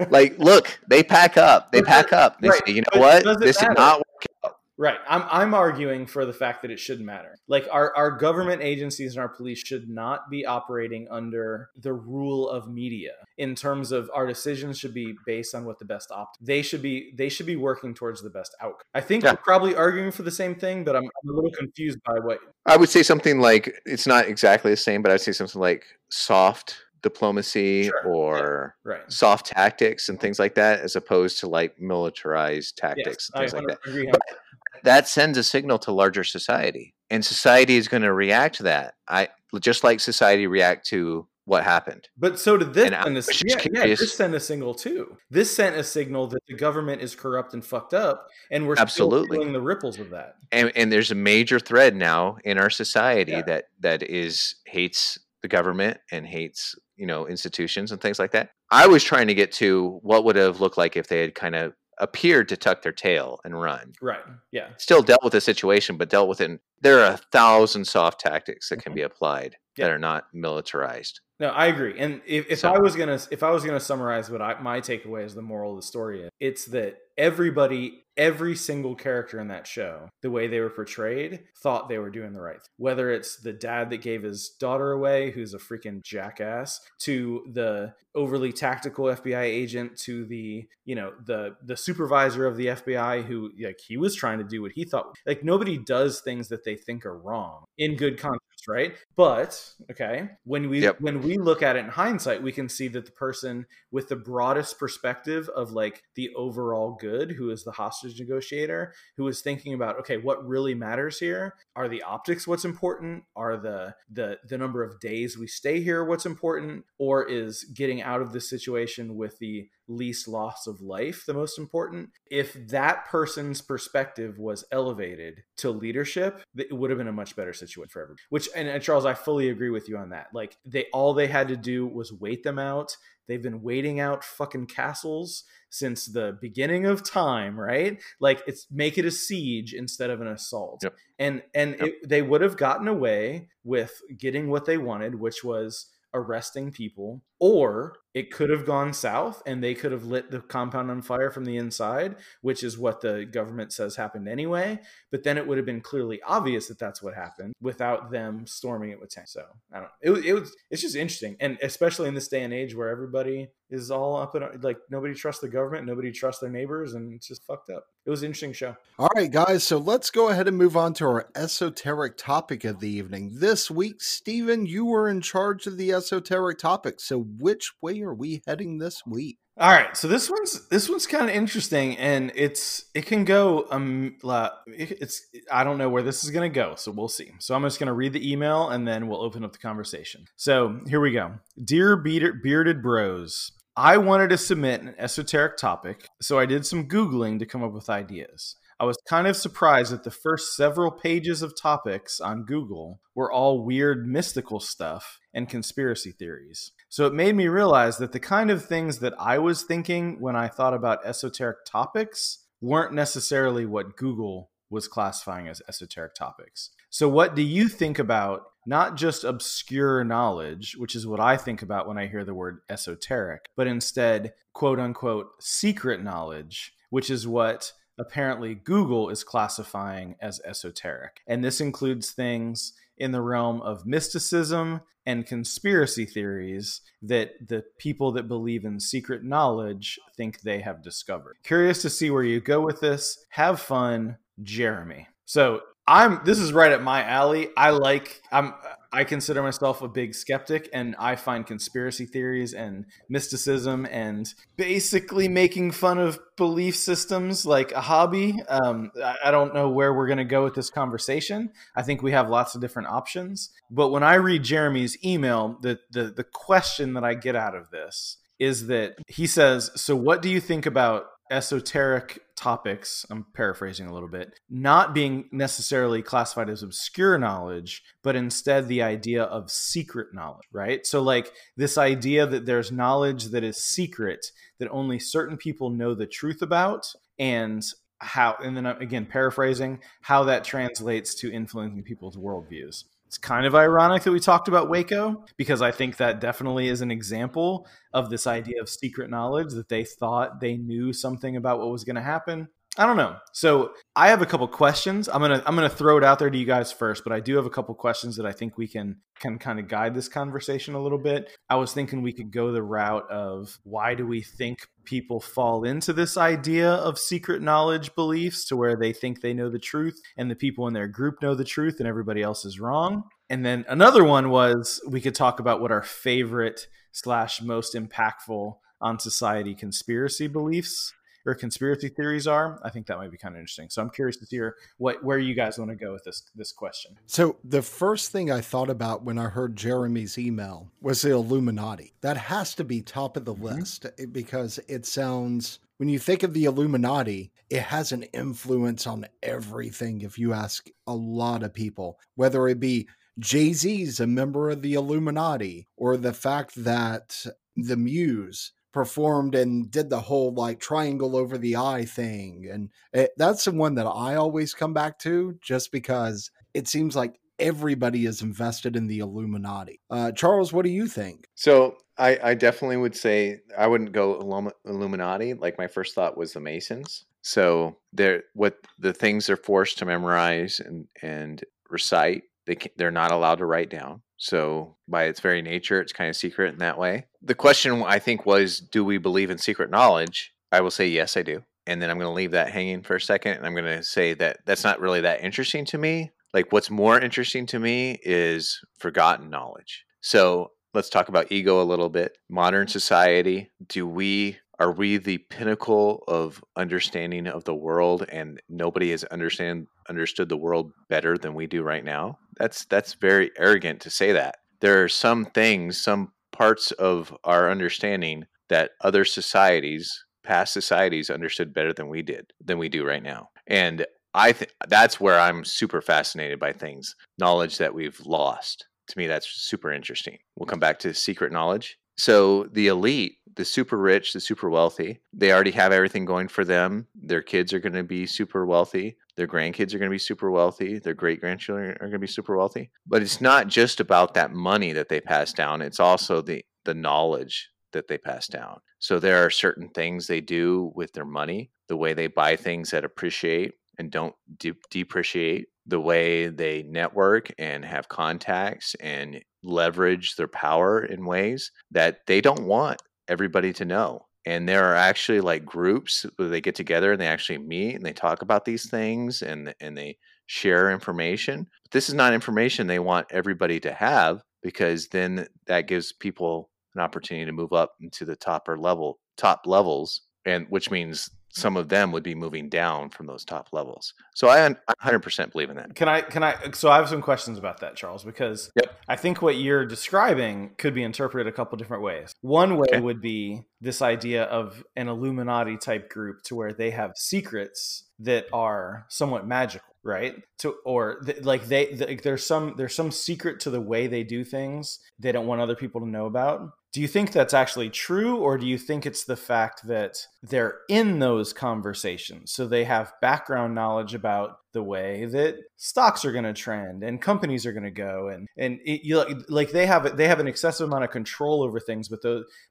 Like, look, they pack up. They pack up. They right, say, you know but what? This matter? not right, I'm I'm arguing for the fact that it shouldn't matter. Like our our government agencies and our police should not be operating under the rule of media in terms of our decisions should be based on what the best opt. They should be they should be working towards the best outcome. I think Yeah. we're probably arguing for the same thing, but I'm, I'm a little confused by what I would say something like it's not exactly the same, but I'd say something like soft diplomacy Sure, yeah. or right. soft tactics and things like that, as opposed to like militarized tactics Yes, and things like that. But that sends a signal to larger society, and society is going to react to that. I just like society react to what happened. But so did this And send a, yeah, yeah, this sent a signal too. This sent a signal that the government is corrupt and fucked up, and we're Absolutely. still feeling the ripples of that. and, and there's a major thread now in our society Yeah. that that is hates the government and hates you know institutions and things like that i was trying to get to what would have looked like if they had kind of appeared to tuck their tail and run Right. Yeah. still dealt with the situation but dealt with it in, there are a thousand soft tactics that can be applied Mm-hmm. Yeah. that are not militarized No, I agree. And if, if So- I was gonna if I was gonna summarize what I, my takeaway is the moral of the story is, it's that everybody, every single character in that show, the way they were portrayed, thought they were doing the right. Thing. Whether it's the dad that gave his daughter away, who's a freaking jackass, to the overly tactical FBI agent, to the you know the the supervisor of the FBI who like he was trying to do what he thought. Like nobody does things that they think are wrong in good conscience right? But okay, when we Yep. when we look at it in hindsight, we can see that the person with the broadest perspective of like the overall good, who is the hostage negotiator, who is thinking about okay, what really matters here? Are the optics what's important? Are the the the number of days we stay here what's important? Or is getting out of this situation with the least loss of life the most important? If that person's perspective was elevated to leadership, it would have been a much better situation for everybody. Which and, and Charles, I fully agree with you on that. Like they all they had to do was wait them out. They've been waiting out fucking castles since the beginning of time, right? Like it's make it a siege instead of an assault. Yep. And and Yep. it, they would have gotten away with getting what they wanted, which was arresting people or it could have gone south and they could have lit the compound on fire from the inside which is what the government says happened anyway but then it would have been clearly obvious that that's what happened without them storming it with tanks. So i don't it, it was it's just interesting and especially in this day and age where everybody is all up in like nobody trusts the government nobody trusts their neighbors and it's just fucked up it was an interesting show All right, guys, so let's go ahead and move on to our esoteric topic of the evening. This week, Stephen, you were in charge of the esoteric topic. So, which way are we heading this week? All right, so this one's this one's kind of interesting, and it's it can go um it's I don't know where this is gonna go, so we'll see. So I'm just gonna read the email and then we'll open up the conversation. So here we go, dear bearded, bearded bros. I wanted to submit an esoteric topic, so I did some googling to come up with ideas. I was kind of surprised that the first several pages of topics on Google were all weird mystical stuff and conspiracy theories. So it made me realize that the kind of things that I was thinking when I thought about esoteric topics weren't necessarily what Google was classifying as esoteric topics. So, what do you think about not just obscure knowledge, which is what I think about when I hear the word esoteric, but instead, quote unquote, secret knowledge, which is what apparently Google is classifying as esoteric. And this includes things in the realm of mysticism and conspiracy theories that the people that believe in secret knowledge think they have discovered. Curious to see where you go with this. Have fun, Jeremy. So, I'm this is right at my alley. I like I'm I consider myself a big skeptic and I find conspiracy theories and mysticism and basically making fun of belief systems like a hobby. Um, I don't know where we're going to go with this conversation. I think we have lots of different options. But when I read Jeremy's email, the, the, the question that I get out of this is that he says, So, what do you think about esoteric topics, I'm paraphrasing a little bit, not being necessarily classified as obscure knowledge, but instead the idea of secret knowledge, right? So, like this idea that there's knowledge that is secret that only certain people know the truth about, and how, and then uh, again, paraphrasing, how that translates to influencing people's worldviews. It's kind of ironic that we talked about Waco because I think that definitely is an example of this idea of secret knowledge that they thought they knew something about what was going to happen. I don't know. So I have a couple questions. I'm gonna I'm gonna throw it out there to you guys first, but I do have a couple questions that I think we can can kind of guide this conversation a little bit. I was thinking we could go the route of why do we think people fall into this idea of secret knowledge beliefs to where they think they know the truth and the people in their group know the truth and everybody else is wrong. And then another one was we could talk about what our favorite slash most impactful on society conspiracy beliefs or conspiracy theories are, I think that might be kind of interesting. So I'm curious to hear what where you guys want to go with this this question. So the first thing I thought about when I heard Jeremy's email was the Illuminati. That has to be top of the mm-hmm. list eh, because it sounds when you think of the Illuminati, it has an influence on everything if you ask a lot of people, whether it be Jay Z's a member of the Illuminati, or the fact that the Muse performed and did the whole like triangle over the eye thing. And it, that's the one that I always come back to just because it seems like everybody is invested in the Illuminati. Uh, Charles, what do you think? So I, I definitely would say I wouldn't go Illum- Illuminati. Like my first thought was the Masons. So they're what the things they're forced to memorize and and recite. They can, they're not allowed to write down. So, by its very nature, it's kind of secret in that way. The question I think was Do we believe in secret knowledge? I will say, yes, I do. And then I'm going to leave that hanging for a second. And I'm going to say that that's not really that interesting to me. Like, what's more interesting to me is forgotten knowledge. So, let's talk about ego a little bit. Modern society, do we are we the pinnacle of understanding of the world and nobody has understand understood the world better than we do right now that's that's very arrogant to say that. There are some things some parts of our understanding that other societies past societies understood better than we did than we do right now. And i think that's where i'm super fascinated by things knowledge that we've lost. To me that's super interesting. We'll come back to secret knowledge so the elite, the super rich, the super wealthy, they already have everything going for them. Their kids are going to be super wealthy. Their grandkids are going to be super wealthy. Their great grandchildren are going to be super wealthy. But it's not just about that money that they pass down. It's also the the knowledge that they pass down. So there are certain things they do with their money, the way they buy things that appreciate and don't de- depreciate, the way they network and have contacts and leverage their power in ways that they don't want everybody to know. And there are actually like groups where they get together and they actually meet and they talk about these things and and they share information. But this is not information they want everybody to have because then that gives people an opportunity to move up into the topper level top levels and which means some of them would be moving down from those top levels. So I, 100% believe in that. Can I? Can I? So I have some questions about that, Charles, because Yep. I think what you're describing could be interpreted a couple different ways. One way Okay. would be this idea of an Illuminati type group to where they have secrets that are somewhat magical, right? To or th- like they th- there's some there's some secret to the way they do things they don't want other people to know about. Do you think that's actually true, or do you think it's the fact that they're in those conversations, so they have background knowledge about the way that stocks are going to trend and companies are going to go, and and it, you like they have they have an excessive amount of control over things, but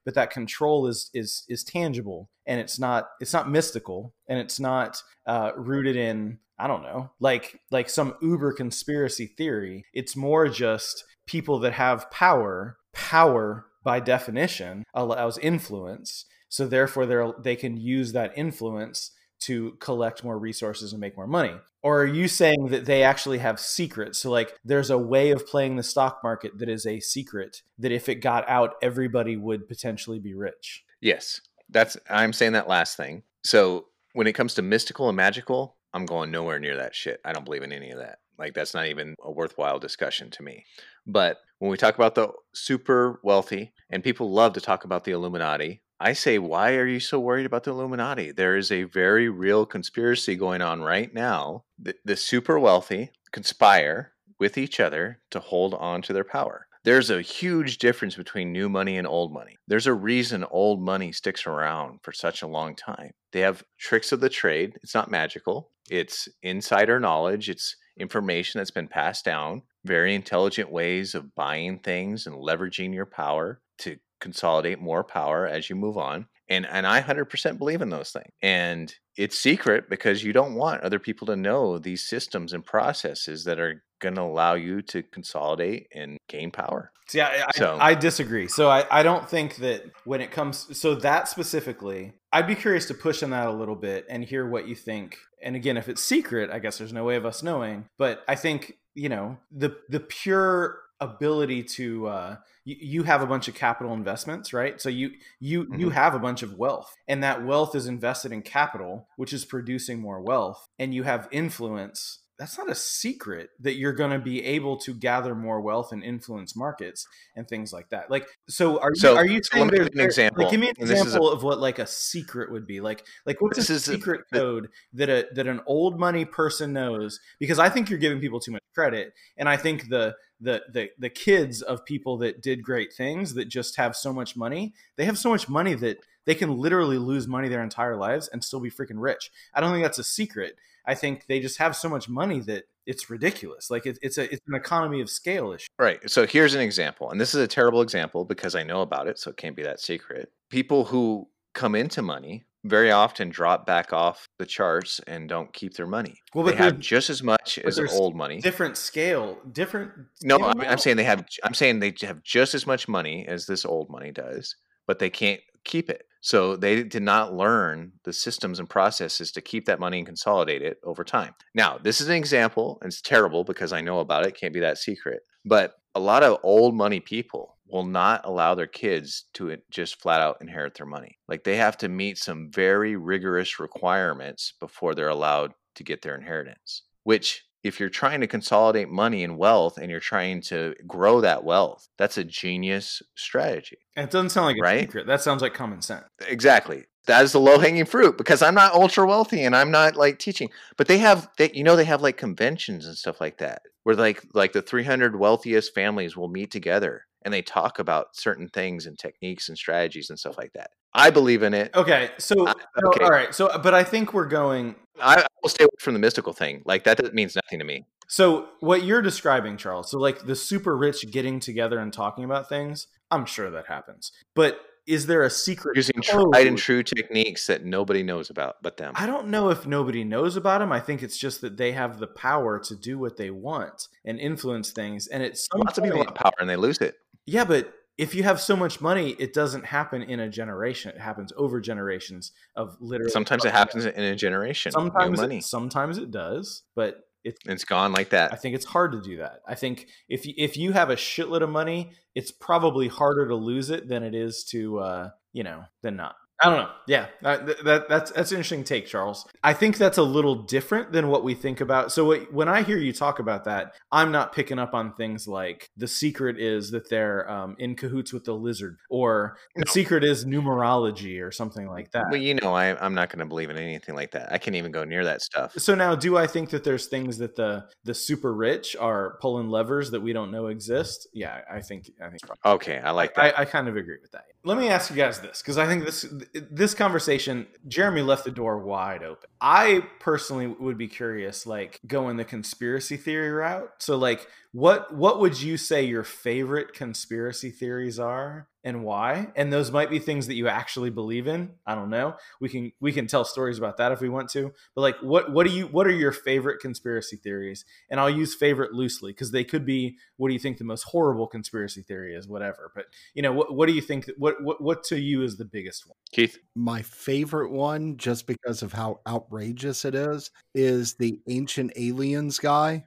but that control is is is tangible and it's not it's not mystical and it's not uh, rooted in I don't know like like some uber conspiracy theory. It's more just people that have power power by definition allows influence so therefore they they can use that influence to collect more resources and make more money or are you saying that they actually have secrets so like there's a way of playing the stock market that is a secret that if it got out everybody would potentially be rich Yes, that's I'm saying that last thing. So when it comes to mystical and magical, I'm going nowhere near that shit. I don't believe in any of that. Like that's not even a worthwhile discussion to me. But when we talk about the super wealthy and people love to talk about the Illuminati, I say, why are you so worried about the Illuminati? There is a very real conspiracy going on right now. The, the super wealthy conspire with each other to hold on to their power. There's a huge difference between new money and old money. There's a reason old money sticks around for such a long time. They have tricks of the trade. It's not magical, it's insider knowledge, it's information that's been passed down, very intelligent ways of buying things and leveraging your power to consolidate more power as you move on. And and I 100% believe in those things. And it's secret because you don't want other people to know these systems and processes that are going to allow you to consolidate and gain power. See, I, I, I disagree. So I, I don't think that when it comes, so that specifically, I'd be curious to push on that a little bit and hear what you think. And again, if it's secret, I guess there's no way of us knowing. But I think you know the the pure ability to uh, you, you have a bunch of capital investments, right? So you you you Mhm. have a bunch of wealth, and that wealth is invested in capital, which is producing more wealth, and you have influence. That's not a secret that you're going to be able to gather more wealth and influence markets and things like that. Like, so are you So- are you saying me there's an example. Like, give me an this a- example of what like a secret would be. Like, like what's This a is a- secret the- code that a that an old money person knows? Because I think you're giving people too much credit, and I think the the the the kids of people that did great things that just have so much money, they have so much money that they can literally lose money their entire lives and still be freaking rich. I don't think that's a secret. I think they just have so much money that it's ridiculous. Like it, it's a it's an economy of scale issue. Right. So here's an example, and this is a terrible example because I know about it, so it can't be that secret. People who come into money very often drop back off the charts and don't keep their money. Well, they have just as much as old money. Different scale, different. No, I'm, I'm saying they have. I'm saying they have just as much money as this old money does, but they can't keep it. So they did not learn the systems and processes to keep that money and consolidate it over time. Now, this is an example, and it's terrible because I know about it. Can't be that secret. But a lot of old money people will not allow their kids to just flat out inherit their money. Like they have to meet some very rigorous requirements before they're allowed to get their inheritance. Which, if you're trying to consolidate money and wealth and you're trying to grow that wealth, that's a genius strategy. And it doesn't sound like a Right? secret. That sounds like common sense. Exactly. That is the low hanging fruit because I'm not ultra wealthy and I'm not like teaching. But they have, they, you know, they have like conventions and stuff like that where like like the 300 wealthiest families will meet together and they talk about certain things and techniques and strategies and stuff like that. I believe in it. Okay, so I- no, okay. all right, so but I think we're going. I, I will stay away from the mystical thing. Like that means nothing to me. So what you're describing, Charles, so like the super rich getting together and talking about things, I'm sure that happens. But is there a secret Using code? tried and true techniques that nobody knows about but them. I don't know if nobody knows about them. I think it's just that they have the power to do what they want and influence things. And it's Lots of people have power and they lose it. Yeah, but if you have so much money, it doesn't happen in a generation. It happens over generations of literally. Sometimes it happens in a generation. Sometimes, money. It, sometimes it does, but it's. It's gone like that. I think it's hard to do that. I think if you, if you have a shitload of money it's probably harder to lose it than it is to uh, you know than not. I don't know. Yeah, that, that, that's that's an interesting take, Charles. I think that's a little different than what we think about. So what, when I hear you talk about that, I'm not picking up on things like the secret is that they're um, in cahoots with the lizard, or the No. secret is numerology, or something like that. Well, you know, I, I'm not going to believe in anything like that. I can't even go near that stuff. So now, do I think that there's things that the the super rich are pulling levers that we don't know exist? Yeah, I think I think Okay, I like that. I, I kind of agree with that. Let me ask you guys this because I think this this conversation, Jeremy left the door wide open. I personally would be curious, like going the conspiracy theory route. So, like, what what would you say your favorite conspiracy theories are and why? And those might be things that you actually believe in. I don't know. We can we can tell stories about that if we want to. But like, what what do you what are your favorite conspiracy theories? And I'll use favorite loosely because they could be. What do you think the most horrible conspiracy theory is? Whatever. But you know, what what do you think? What what what to you is the biggest one? Keith, My favorite one, just because of how outrageous it is, is the ancient aliens guy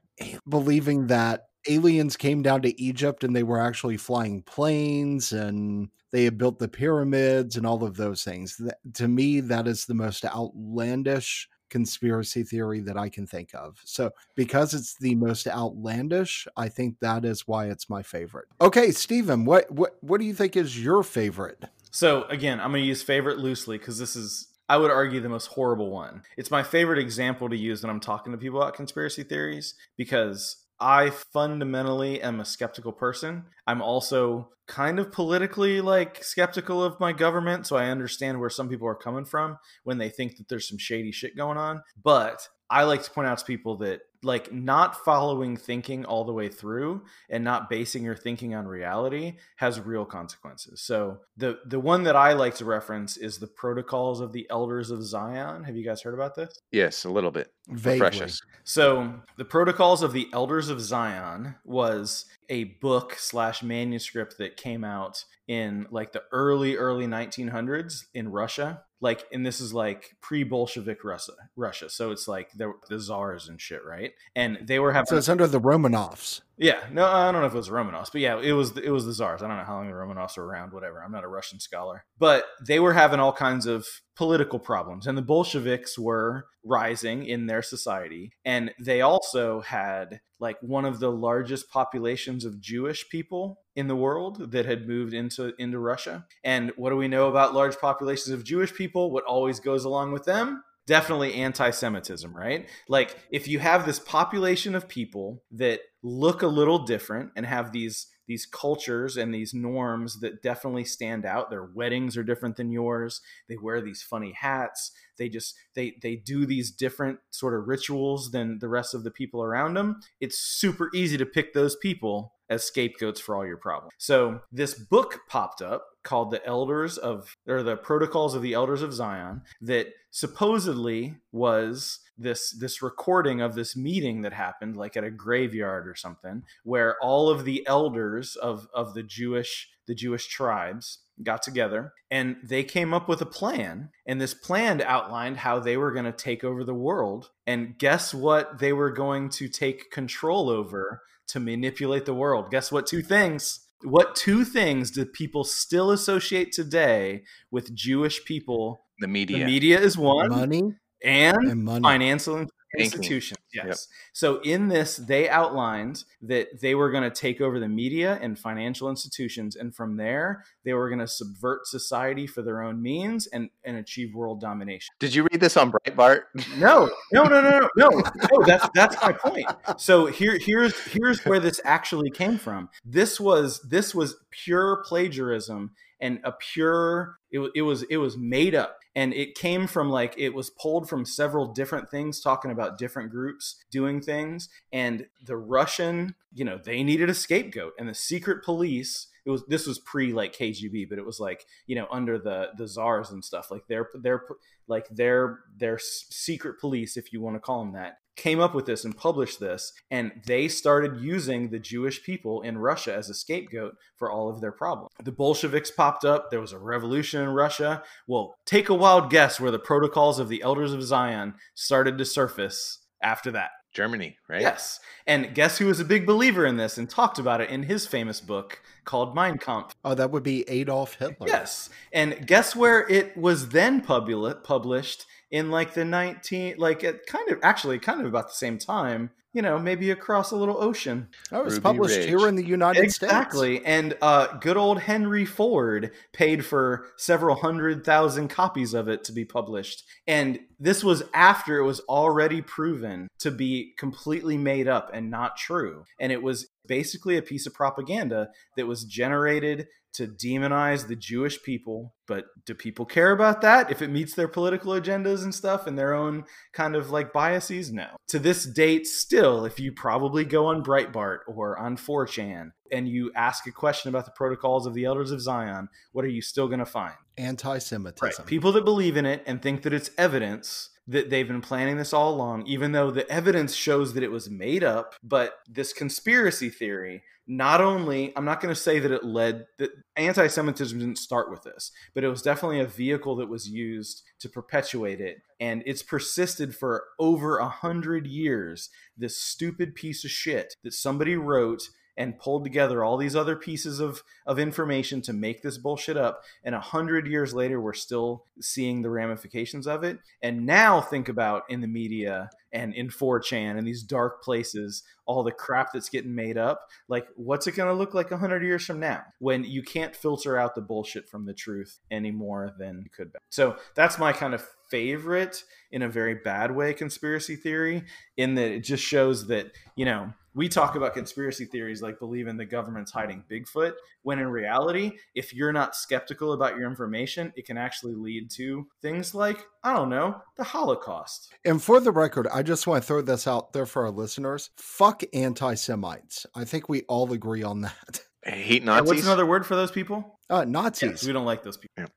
believing that aliens came down to Egypt and they were actually flying planes and they had built the pyramids and all of those things. That, to me, that is the most outlandish conspiracy theory that I can think of. So, because it's the most outlandish, I think that is why it's my favorite. Okay, Stephen, what what what do you think is your favorite? So again, I'm going to use favorite loosely because this is, I would argue, the most horrible one. It's my favorite example to use when I'm talking to people about conspiracy theories because I fundamentally am a skeptical person. I'm also kind of politically like skeptical of my government, so I understand where some people are coming from when they think that there's some shady shit going on. But I like to point out to people that like not following thinking all the way through and not basing your thinking on reality has real consequences. So the the one that I like to reference is the protocols of the elders of Zion. Have you guys heard about this? yes, a little bit. Vaguely. So the protocols of the elders of Zion was a book slash manuscript that came out in like the early early 1900s in Russia. Like, and this is like pre-Bolshevik Russia, Russia. So it's like the, the czars and shit, right? And they were having So it's under the Romanovs. Yeah, no, I don't know if it was Romanovs, but yeah, it was it was the czars. I don't know how long the Romanovs were around. Whatever. I'm not a Russian scholar, but they were having all kinds of political problems, and the Bolsheviks were rising in their society, and they also had like one of the largest populations of Jewish people in the world that had moved into into Russia. And what do we know about large populations of Jewish people? What always goes along with them? Definitely anti Semitism, right? Like, if you have this population of people that look a little different and have these these cultures and these norms that definitely stand out their weddings are different than yours they wear these funny hats they just they they do these different sort of rituals than the rest of the people around them it's super easy to pick those people as scapegoats for all your problems. So this book popped up called the elders of or the protocols of the elders of zion that supposedly was this this recording of this meeting that happened like at a graveyard or something where all of the elders of of the Jewish the Jewish tribes got together and they came up with a plan. And this plan outlined how they were going to take over the world. And guess what they were going to take control over to manipulate the world guess what two things what two things do people still associate today with Jewish people The media. the media is one Money and and money. financial Banking. Institutions. Yes. Yep. So in this, they outlined that they were going to take over the media and financial institutions, and from there, they were going to subvert society for their own means and and achieve world domination. Did you read this on Breitbart? No, no, no, no, no, no. no that's that's my point. So here, here's here's where this actually came from. This was this was pure plagiarism and a pure. It, it was it was made up and it came from like it was pulled from several different things talking about different groups doing things. And the russian you know they needed a scapegoat. And the secret police it was this was pre like kgb but it was like you know under the the czars and stuff. Like their their like their their secret police if you want to call them that came up with this and published this and they started using the jewish people in russia as a scapegoat for all of their problems the bolsheviks popped up there was a revolution in russia well take a wild guess where the protocols of the elders of zion started to surface after that Germany, right? Yes. And guess who was a big believer in this and talked about it in his famous book called Mein Kampf. Oh, that would be Adolf Hitler. Yes. And guess where it was then publi- published in like the 19 like it kind of actually kind of about the same time you know maybe across a little ocean Oh, it was Ruby published Ridge. here in the United States. exactly and uh good old henry ford paid for several hundred thousand copies of it to be published and this was after it was already proven to be completely made up and not true and it was basically a piece of propaganda that was generated to demonize the Jewish people. But do people care about that if it meets their political agendas and stuff and their own kind of like biases? No. To this date, still, if you probably go on Breitbart or on 4chan and you ask a question about the protocols of the Elders of Zion, what are you still going to find? Anti Semitism. People that believe in it and think that it's evidence that they've been planning this all along, even though the evidence shows that it was made up. But this conspiracy theory, not only, I'm not going to say that it led, that anti Semitism didn't start with this, but it was definitely a vehicle that was used to perpetuate it. And it's persisted for over a hundred years. This stupid piece of shit that somebody wrote and pulled together all these other pieces of, of information to make this bullshit up. And a hundred years later, we're still seeing the ramifications of it. And now think about in the media and in 4chan and these dark places, all the crap that's getting made up. Like, what's it going to look like a hundred years from now when you can't filter out the bullshit from the truth any more than you could? Back. So that's my kind of favorite in a very bad way conspiracy theory in that it just shows that, you know, we talk about conspiracy theories like believing the government's hiding Bigfoot, when in reality, if you're not skeptical about your information, it can actually lead to things like, I don't know, the Holocaust. And for the record, I just want to throw this out there for our listeners. Fuck anti Semites. I think we all agree on that. Hate And Nazis. what's another word for those people? Uh, Nazis. we don't like those people.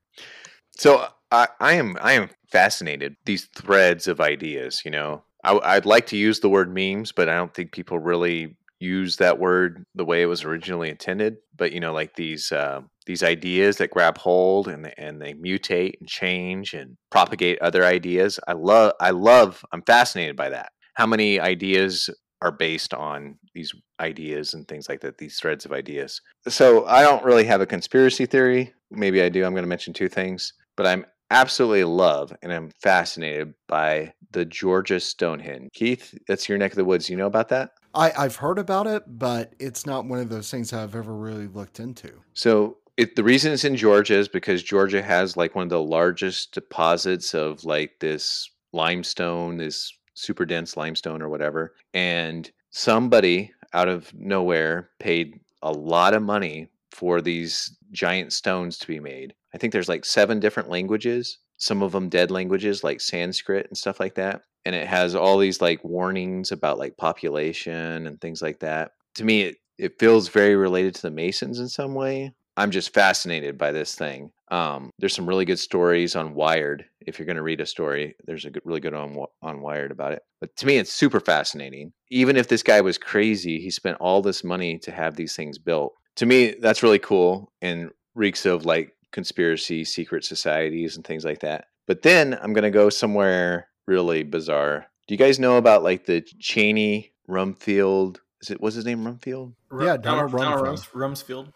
So I, I am I am fascinated these threads of ideas. You know, I, I'd like to use the word memes, but I don't think people really use that word the way it was originally intended. But you know, like these uh, these ideas that grab hold and they- and they mutate and change and propagate other ideas. I love I love I'm fascinated by that. How many ideas are based on these ideas and things like that, these threads of ideas. So I don't really have a conspiracy theory. Maybe I do. I'm going to mention two things, but I'm absolutely love and I'm fascinated by the Georgia Stonehenge. Keith, that's your neck of the woods. You know about that? I, I've heard about it, but it's not one of those things I've ever really looked into. So it, the reason it's in Georgia is because Georgia has like one of the largest deposits of like this limestone, this super dense limestone or whatever. And somebody out of nowhere paid a lot of money for these giant stones to be made. I think there's like seven different languages, some of them dead languages like Sanskrit and stuff like that. And it has all these like warnings about like population and things like that. To me, it, it feels very related to the Masons in some way. I'm just fascinated by this thing. Um, there's some really good stories on Wired. If you're going to read a story, there's a good, really good on on Wired about it. But to me, it's super fascinating. Even if this guy was crazy, he spent all this money to have these things built. To me, that's really cool and reeks of like conspiracy, secret societies, and things like that. But then I'm going to go somewhere really bizarre. Do you guys know about like the Cheney Rumfield? Is it what's his name? Rumfield? Yeah, Donald Rumsfeld. Rums, Rumsfeld.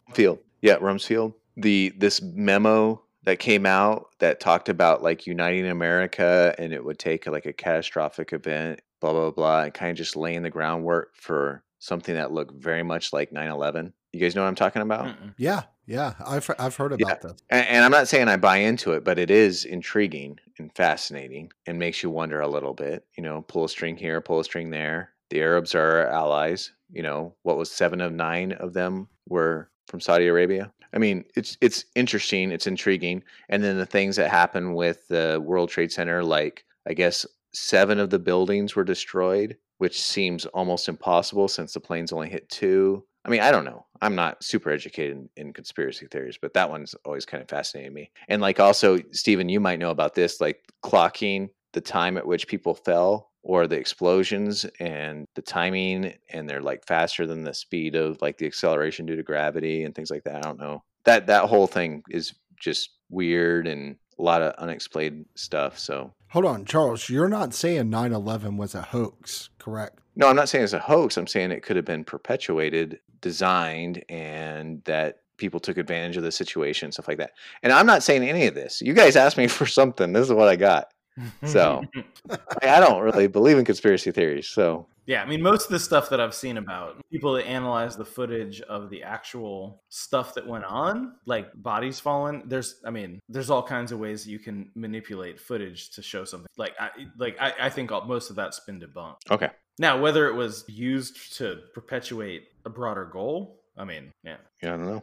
Rumsfield. Yeah, Rumsfeld. The this memo that came out that talked about like uniting America and it would take like a catastrophic event, blah blah blah, and kind of just laying the groundwork for something that looked very much like 9/11. You guys know what I'm talking about? Mm-mm. Yeah, yeah. I've, I've heard Yeah. about this. And, and I'm not saying I buy into it, but it is intriguing and fascinating and makes you wonder a little bit. You know, pull a string here, pull a string there. The Arabs are our allies. You know, what was seven of nine of them were from Saudi Arabia. I mean, it's it's interesting, it's intriguing, and then the things that happen with the World Trade Center, like I guess seven of the buildings were destroyed, which seems almost impossible since the planes only hit two. I mean, I don't know. I'm not super educated in, in conspiracy theories, but that one's always kind of fascinated me. And like also, Stephen, you might know about this, like clocking the time at which people fell or the explosions and the timing and they're like faster than the speed of like the acceleration due to gravity and things like that. I don't know. That that whole thing is just weird and a lot of unexplained stuff. So Hold on, Charles. You're not saying 9 11 was a hoax, correct? No, I'm not saying it's a hoax. I'm saying it could have been perpetuated, designed, and that people took advantage of the situation, stuff like that. And I'm not saying any of this. You guys asked me for something. This is what I got. So I don't really believe in conspiracy theories. So yeah, I mean, most of the stuff that I've seen about people that analyze the footage of the actual stuff that went on, like bodies falling. There's, I mean, there's all kinds of ways you can manipulate footage to show something. Like, I, like I, I think all, most of that's been debunked. okay, Now, whether it was used to perpetuate a broader goal, I mean, yeah, yeah, I don't know.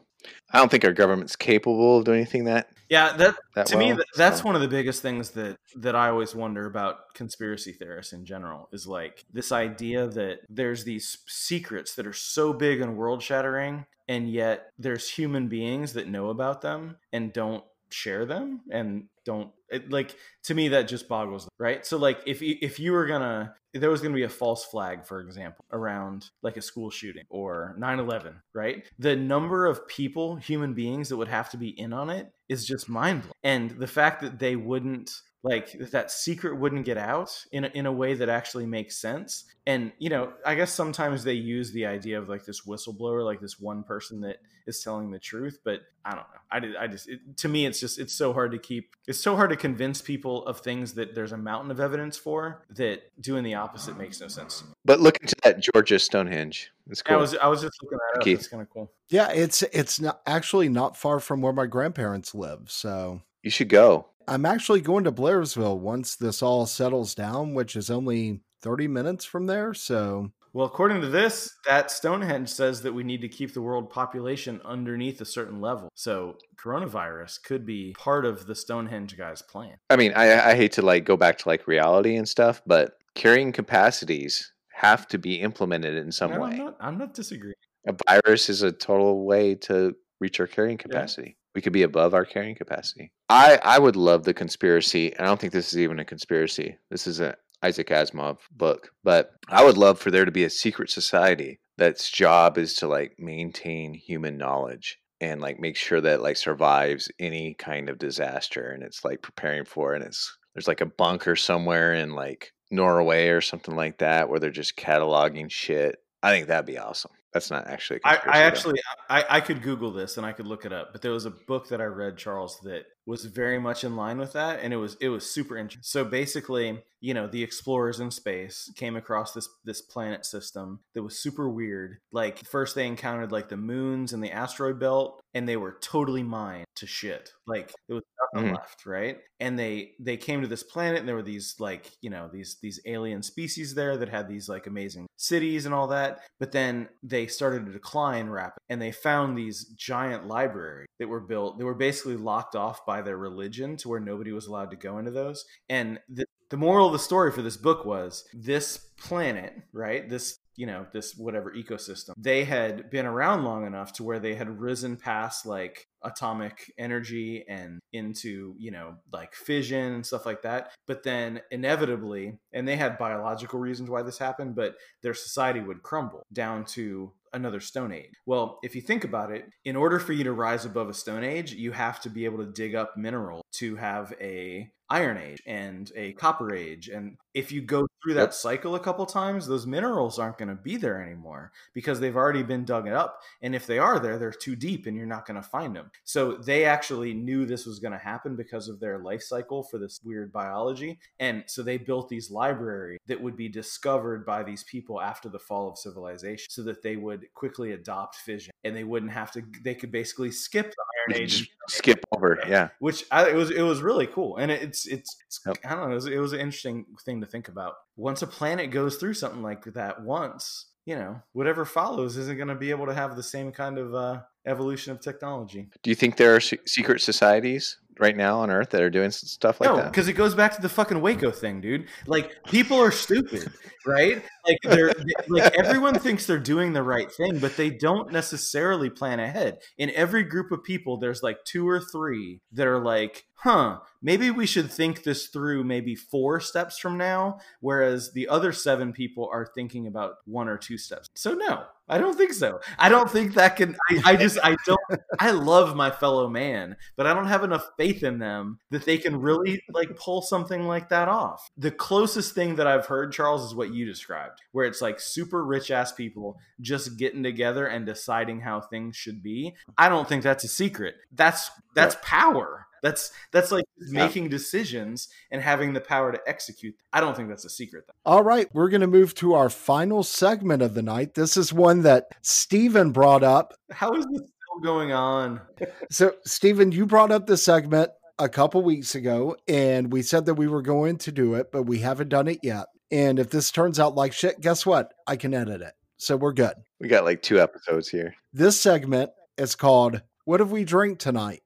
I don't think our government's capable of doing anything that yeah. That that to me, well, th- that's so- one of the biggest things that that I always wonder about conspiracy theorists in general is like this idea that there's these secrets that are so big and world shattering, and yet there's human beings that know about them and don't share them and don't it, like to me that just boggles right? So like if if you were gonna there was gonna be a false flag for example around like a school shooting or 9-11 right? The number of people human beings that would have to be in on it is just mind blowing and the fact that they wouldn't like that that secret wouldn't get out in a, in a way that actually makes sense and you know i guess sometimes they use the idea of like this whistleblower like this one person that is telling the truth but i don't know i, did, I just it, to me it's just it's so hard to keep it's so hard to convince people of things that there's a mountain of evidence for that doing the opposite makes no sense But look into that Georgia Stonehenge. It's cool. i was i was just looking that up Keith. it's kind of cool Yeah, it's it's not actually not far from where my grandparents live. So you should go. I'm actually going to Blairsville once this all settles down, which is only 30 minutes from there. So well according to this that stonehenge says that we need to keep the world population underneath a certain level so coronavirus could be part of the stonehenge guy's plan I mean, I, I hate to like go back to like reality and stuff, but carrying capacities have to be implemented in some No, way. I'm not, I'm not disagreeing. A virus is a total way to reach our carrying capacity. We could be above our carrying capacity. I I would love the conspiracy. I don't think this is even a conspiracy. This is an Isaac Asimov book, but I would love for there to be a secret society that's job is to like maintain human knowledge and like make sure that like survives any kind of disaster and it's like preparing for it and it's there's like a bunker somewhere in like Norway or something like that where they're just cataloging shit. I think that'd be awesome. That's not actually. A I, I actually I, I could Google this and I could look it up, but there was a book that I read, Charles, that was very much in line with that, and it was it was super interesting. So basically, you know, the explorers in space came across this this planet system that was super weird. Like first they encountered like the moons and the asteroid belt, and they were totally mined to shit. Like there was nothing Mhm. left, right? And they they came to this planet, and there were these like you know these these alien species there that had these like amazing cities and all that. But then they started to decline rapidly, and they found these giant libraries that were built. They were basically locked off by their religion to where nobody was allowed to go into those. And the, the moral of the story for this book was this planet, right? This you know this whatever ecosystem they had been around long enough to where they had risen past like atomic energy and into you know like fission and stuff like that but then inevitably and they had biological reasons why this happened but their society would crumble down to another stone age. Well if you think about it in order for you to rise above a stone age you have to be able to dig up mineral to have a iron age and a copper age and if you go through that cycle a couple times those minerals aren't going to be there anymore because they've already been dug up and if they are there they're too deep and you're not going to find them so they actually knew this was going to happen because of their life cycle for this weird biology and so they built these libraries that would be discovered by these people after the fall of civilization so that they would quickly adopt fission and they wouldn't have to they could basically skip the iron age skip over. Yeah. which I, it was it was really cool and it's it's, it's Yep. I don't know it was, it was an interesting thing to think about. Once a planet goes through something like that once, you know, whatever follows isn't going to be able to have the same kind of uh, evolution of technology. Do you think there are secret societies right now on Earth that are doing stuff like no, that? because it goes back to the fucking Waco thing, dude. Like people are stupid, right? Like they're like everyone thinks they're doing the right thing, but they don't necessarily plan ahead. In every group of people, there's like two or three that are like, "Huh, maybe we should think this through maybe four steps from now," whereas the other seven people are thinking about one or two steps. So no, I don't think so. I don't think that can. I, I just I don't. I love my fellow man, but I don't have enough faith faith in them that they can really like pull something like that off. The closest thing that I've heard, Charles, is what you described, where it's like super rich ass people just getting together and deciding how things should be. I don't think that's a secret. That's that's power. That's that's like making decisions and having the power to execute. I don't think that's a secret. Though. All right, we're going to move to our final segment of the night. This is one that Steven brought up. How is this going on? So, Steven, you brought up this segment a couple weeks ago, and we said that we were going to do it, but we haven't done it yet. And if this turns out like shit, guess what? I can edit it. So we're good. We got like two episodes here. This segment is called What Have We Drink Tonight?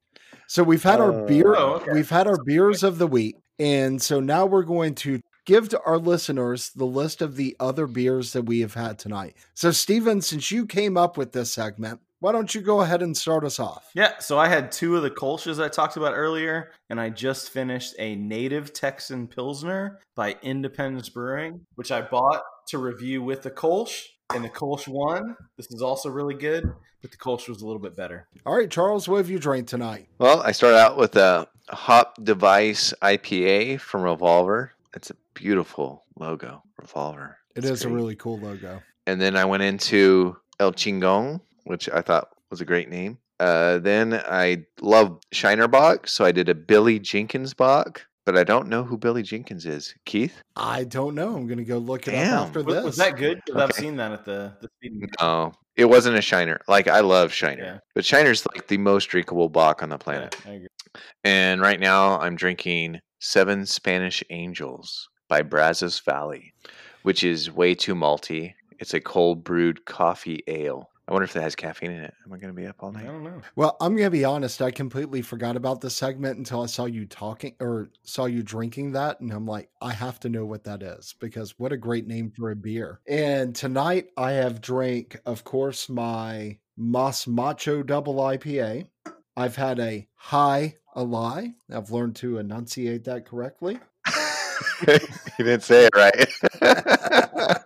So we've had our Oh. beer, Oh, okay. we've had our beers of the week. And so now we're going to give to our listeners the list of the other beers that we have had tonight. So, Steven, since you came up with this segment, why don't you go ahead and start us off? Yeah, so I had two of the Kolsch's I talked about earlier, and I just finished a native Texan Pilsner by Independence Brewing, which I bought to review with the Kolsch, and the Kolsch won. This is also really good, but the Kolsch was a little bit better. All right, Charles, what have you drank tonight? Well, I started out with a Hop Device IPA from Revolver. It's a beautiful logo, Revolver. It It's is a really cool logo. And then I went into El Chingon, which I thought was a great name. Uh, then I love Shiner Bock, so I did a Billy Jenkins Bock, but I don't know who Billy Jenkins is. Keith? I don't know. I'm going to go look it Damn. up after Was, this. was that good? 'Cause I've seen that at the the speed. No, it wasn't a Shiner. Like I love Shiner, Yeah. but Shiner's like the most drinkable Bock on the planet. Yeah, I agree. And right now I'm drinking Seven Spanish Angels by Brazos Valley, which is way too malty. It's a cold brewed coffee ale. I wonder if that has caffeine in it. Am I going to be up all night? I don't know. Well, I'm going to be honest. I completely forgot about this segment until I saw you talking or saw you drinking that. And I'm like, I have to know what that is because what a great name for a beer. And tonight I have drank, of course, my Mas Macho Double IPA. I've had a High a Lie. I've learned to enunciate that correctly. you didn't say it right.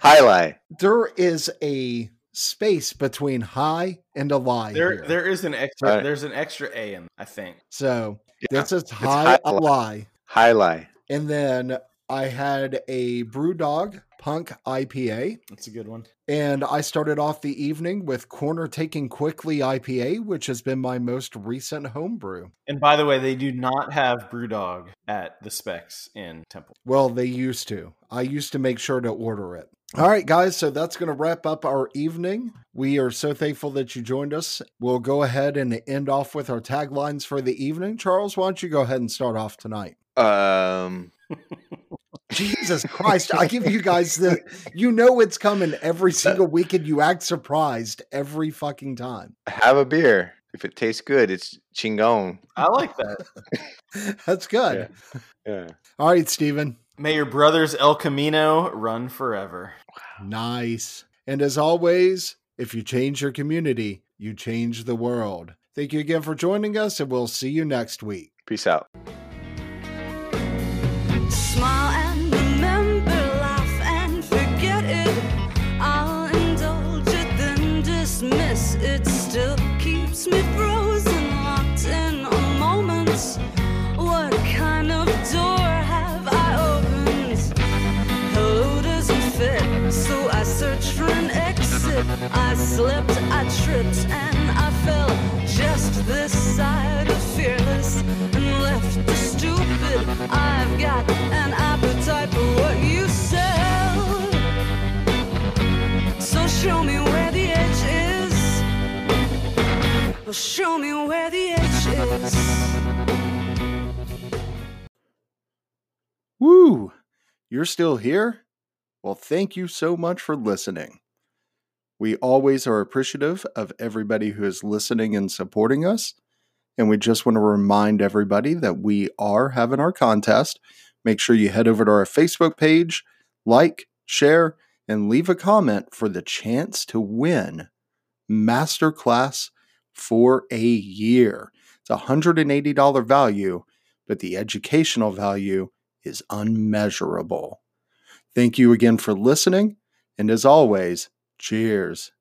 high lie. There is a space between high and a lie. There here. there is an extra. Alright. There's an extra A in. I think. So Yeah, this is high high a lie. High lie. And then I had a BrewDog Punk IPA. That's a good one. And I started off the evening with Corner Taking Quickly IPA, which has been my most recent homebrew. And by the way, they do not have BrewDog at the Specs in Temple. Well, they used to. I used to make sure to order it. All right, guys. So that's going to wrap up our evening. We are so thankful that you joined us. We'll go ahead and end off with our taglines for the evening. Charles, why don't you go ahead and start off tonight? Um, Jesus Christ. I give you guys the, you know, it's coming every single week and you act surprised every fucking time. have a beer. If it tastes good, it's chingon. I like that. That's good. Yeah. All right, Steven. May your brothers El Camino run forever. Nice. And as always, if you change your community, you change the world. Thank you again for joining us, and we'll see you next week. Peace out. I slipped, I tripped, and I fell just this side of fearless and left the stupid. I've got an appetite for what you sell. So show me where the edge is. Show me where the edge is. Woo! You're still here? Well, thank you so much for listening. We always are appreciative of everybody who is listening and supporting us. And we just want to remind everybody that we are having our contest. Make sure you head over to our Facebook page, like, share, and leave a comment for the chance to win Masterclass for a year. It's a $180 value, but the educational value is unmeasurable. Thank you again for listening, and as always, cheers.